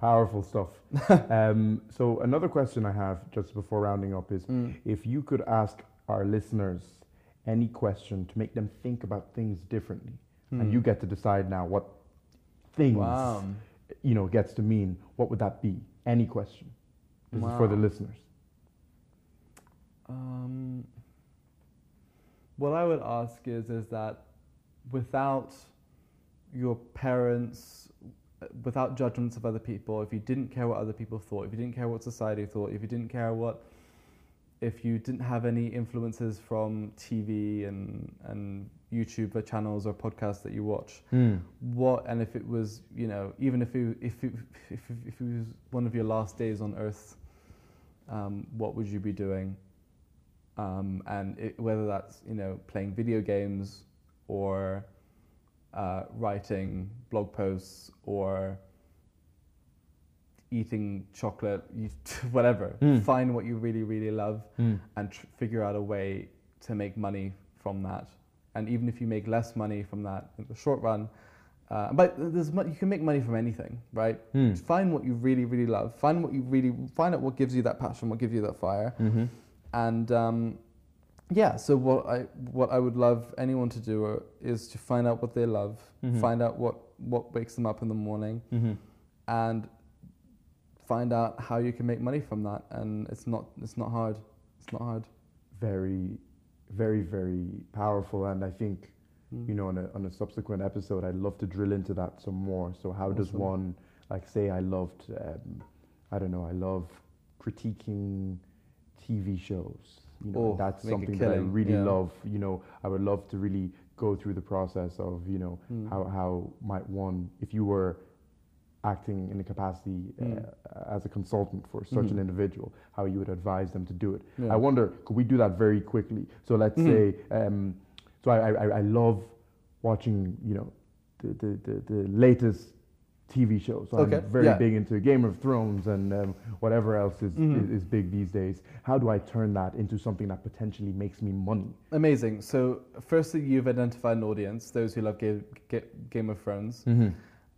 Powerful stuff. um, so another question I have just before rounding up is Mm. if you could ask our listeners any question to make them think about things differently, and Hmm. you get to decide now what things Wow. you know gets to mean. What would that be? Any question. This is for the listeners. Um, what I would ask is is that without your parents, without judgments of other people, if you didn't care what other people thought, if you didn't care what society thought, if you didn't care what, if you didn't have any influences from TV and and YouTube channels or podcasts that you watch, what and if it was you know even if it, if it, if it, if it was one of your last days on earth um, what would you be doing? Um, and it, whether that's you know playing video games or uh, writing blog posts or eating chocolate whatever. Mm. find what you really really love and tr- figure out a way to make money from that. And even if you make less money from that in the short run, uh, but there's you can make money from anything, right? Mm. Find what you really, really love. Find what you really find out what gives you that passion, what gives you that fire, Mm-hmm. and um, yeah. So what I what I would love anyone to do uh, is to find out what they love, Mhm. find out what what wakes them up in the morning, Mm-hmm. and find out how you can make money from that. And it's not it's not hard. It's not hard. Very, very, very powerful, and I think Mm. you know, on a, on a subsequent episode, I'd love to drill into that some more. So, how does one, like, say, I loved, um, I don't know, I love critiquing TV shows. You know, Oh, that's something that I really yeah. love. You know, I would love to really go through the process of, you know, Mm. how how might one, if you were acting in the capacity Mm. uh, as a consultant for such an Mhm. individual, how you would advise them to do it. Yeah. I wonder, could we do that very quickly? So let's Mhm. say, um, so I, I, I love watching, you know, the, the, the, the latest TV shows. So Okay, I'm very yeah. big into Game of Thrones and um, whatever else is, Mhm. is, is big these days. How do I turn that into something that potentially makes me money? Amazing. So, firstly, you've identified an audience, those who love Game, Game of Thrones. Mm-hmm.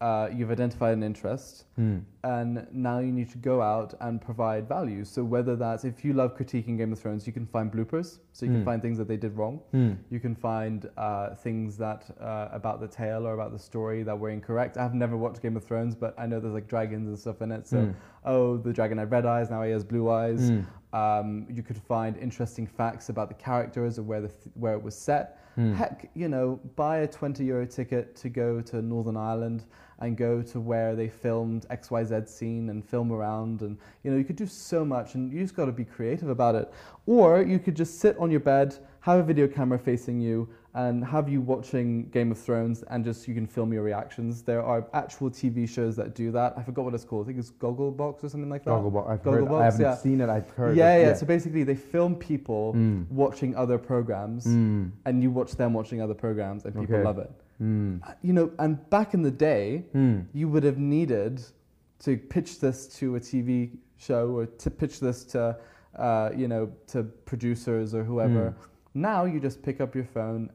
Uh, you've identified an interest, Mm. and now you need to go out and provide value. So whether that's if you love critiquing Game of Thrones, you can find bloopers, so you Mm. can find things that they did wrong. Mm. You can find uh, things that uh, about the tale or about the story that were incorrect. I've never watched Game of Thrones, but I know there's like dragons and stuff in it. So, Mm. oh, the dragon had red eyes, now he has blue eyes. Mm. Um, you could find interesting facts about the characters or where the th- where it was set. Heck, you know, buy a 20 euro ticket to go to Northern Ireland and go to where they filmed XYZ scene and film around. And, you know, you could do so much and you just got to be creative about it. Or you could just sit on your bed, have a video camera facing you, and have you watching Game of Thrones and just you can film your reactions. There are actual TV shows that do that. I forgot what it's called. I think it's Gogglebox or something like that. Gogglebox. I've heard, I haven't yeah. seen it. I've heard. Yeah, it. yeah, So basically, they film people Mm. watching other programs, Mm. and you watch them watching other programs, and people Okay. love it. Mm. You know, and back in the day, Mm. you would have needed to pitch this to a TV show or to pitch this to, uh, you know, to producers or whoever. Mm. Now you just pick up your phone,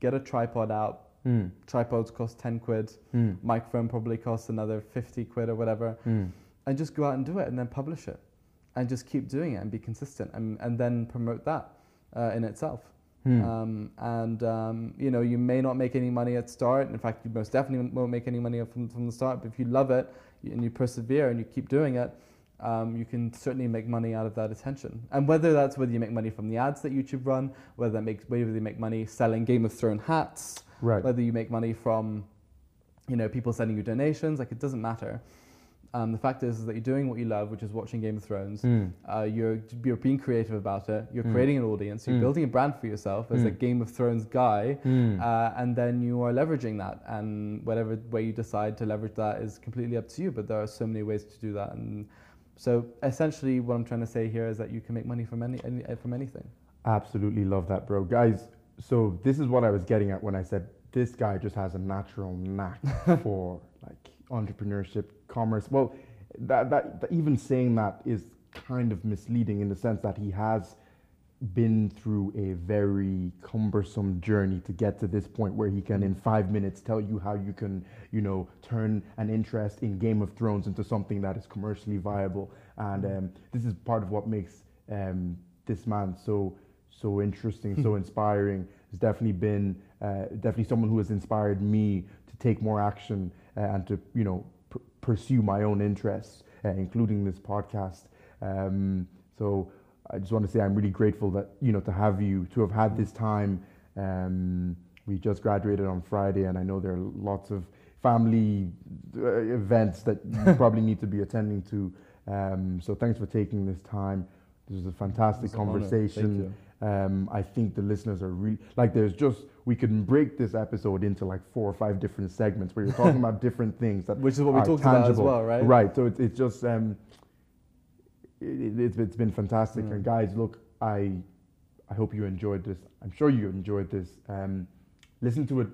get a tripod out. Mm. Tripods cost ten quid. Mm. Microphone probably costs another fifty quid or whatever Mm. and just go out and do it and then publish it and just keep doing it and be consistent and, and then promote that uh, in itself. Mm. Um, and um, you know, you may not make any money at start. In fact, you most definitely won't make any money from, from the start. But if you love it and you persevere and you keep doing it, um, you can certainly make money out of that attention. And whether that's whether you make money from the ads that YouTube run, whether that makes whether you make money selling Game of Thrones hats, Right. whether you make money from, you know, people sending you donations, like it doesn't matter. Um, the fact is, is that you're doing what you love, which is watching Game of Thrones. Mm. Uh, you're you're being creative about it. You're Mm. creating an audience. You're Mm. building a brand for yourself as a Mm. Game of Thrones guy, Mm. uh, and then you are leveraging that. And whatever way you decide to leverage that is completely up to you. But there are so many ways to do that. And so essentially, what I'm trying to say here is that you can make money from any, any from anything. Absolutely love that, bro. Guys, so this is what I was getting at when I said this guy just has a natural knack for like entrepreneurship, commerce. Well, that, that, that even saying that is kind of misleading in the sense that he has been through a very cumbersome journey to get to this point where he can in five minutes tell you how you can you know turn an interest in game of thrones into something that is commercially viable. And um, this is part of what makes um, this man so so interesting so inspiring. Has definitely been uh, definitely someone who has inspired me to take more action uh, and to you know pursue my own interests uh, including this podcast um, so I just want to say I'm really grateful that you know to have you to have had this time. Um, we just graduated on Friday, and I know there are lots of family uh, events that you probably need to be attending to. Um, so thanks for taking this time. This was a fantastic. Thank conversation. Um, I think the listeners are really like. There's just we can break this episode into like four or five different segments where you're talking about different things that Which is what we talked about as well, right? Right. So it's, it's just um, it, it's, it's been fantastic. Mm. And guys, look, I I hope you enjoyed this. I'm sure you enjoyed this. Um, listen to it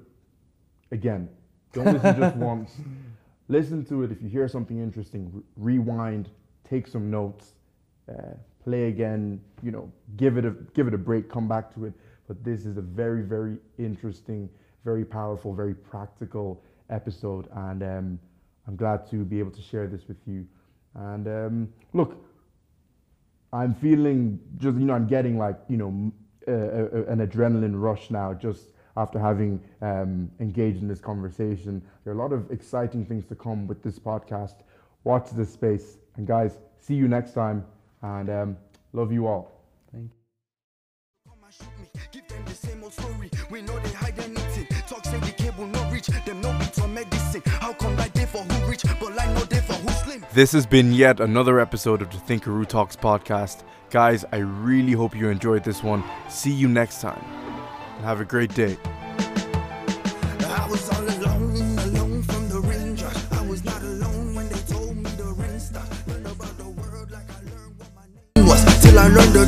again. Don't listen just once. Listen to it. If you hear something interesting, re- rewind, take some notes, uh, play again. You know, give it a give it a break. Come back to it. But this is a very very interesting, very powerful, very practical episode, and um, I'm glad to be able to share this with you. And um, look, I'm feeling just you know I'm getting like you know an adrenaline rush now just after having um, engaged in this conversation. There are a lot of exciting things to come with this podcast. Watch this space, and guys, see you next time, and um, love you all. Thank you. Come and shoot me, give them the same old story. We know they hide anything. Talk say the cable not reach, them no beats on medicine. How come like they for who rich, but like no they for who slim? This has been yet another episode of the Thinkaroo Talks podcast. Guys, I really hope you enjoyed this one. See you next time. Have a great day. Till I learned the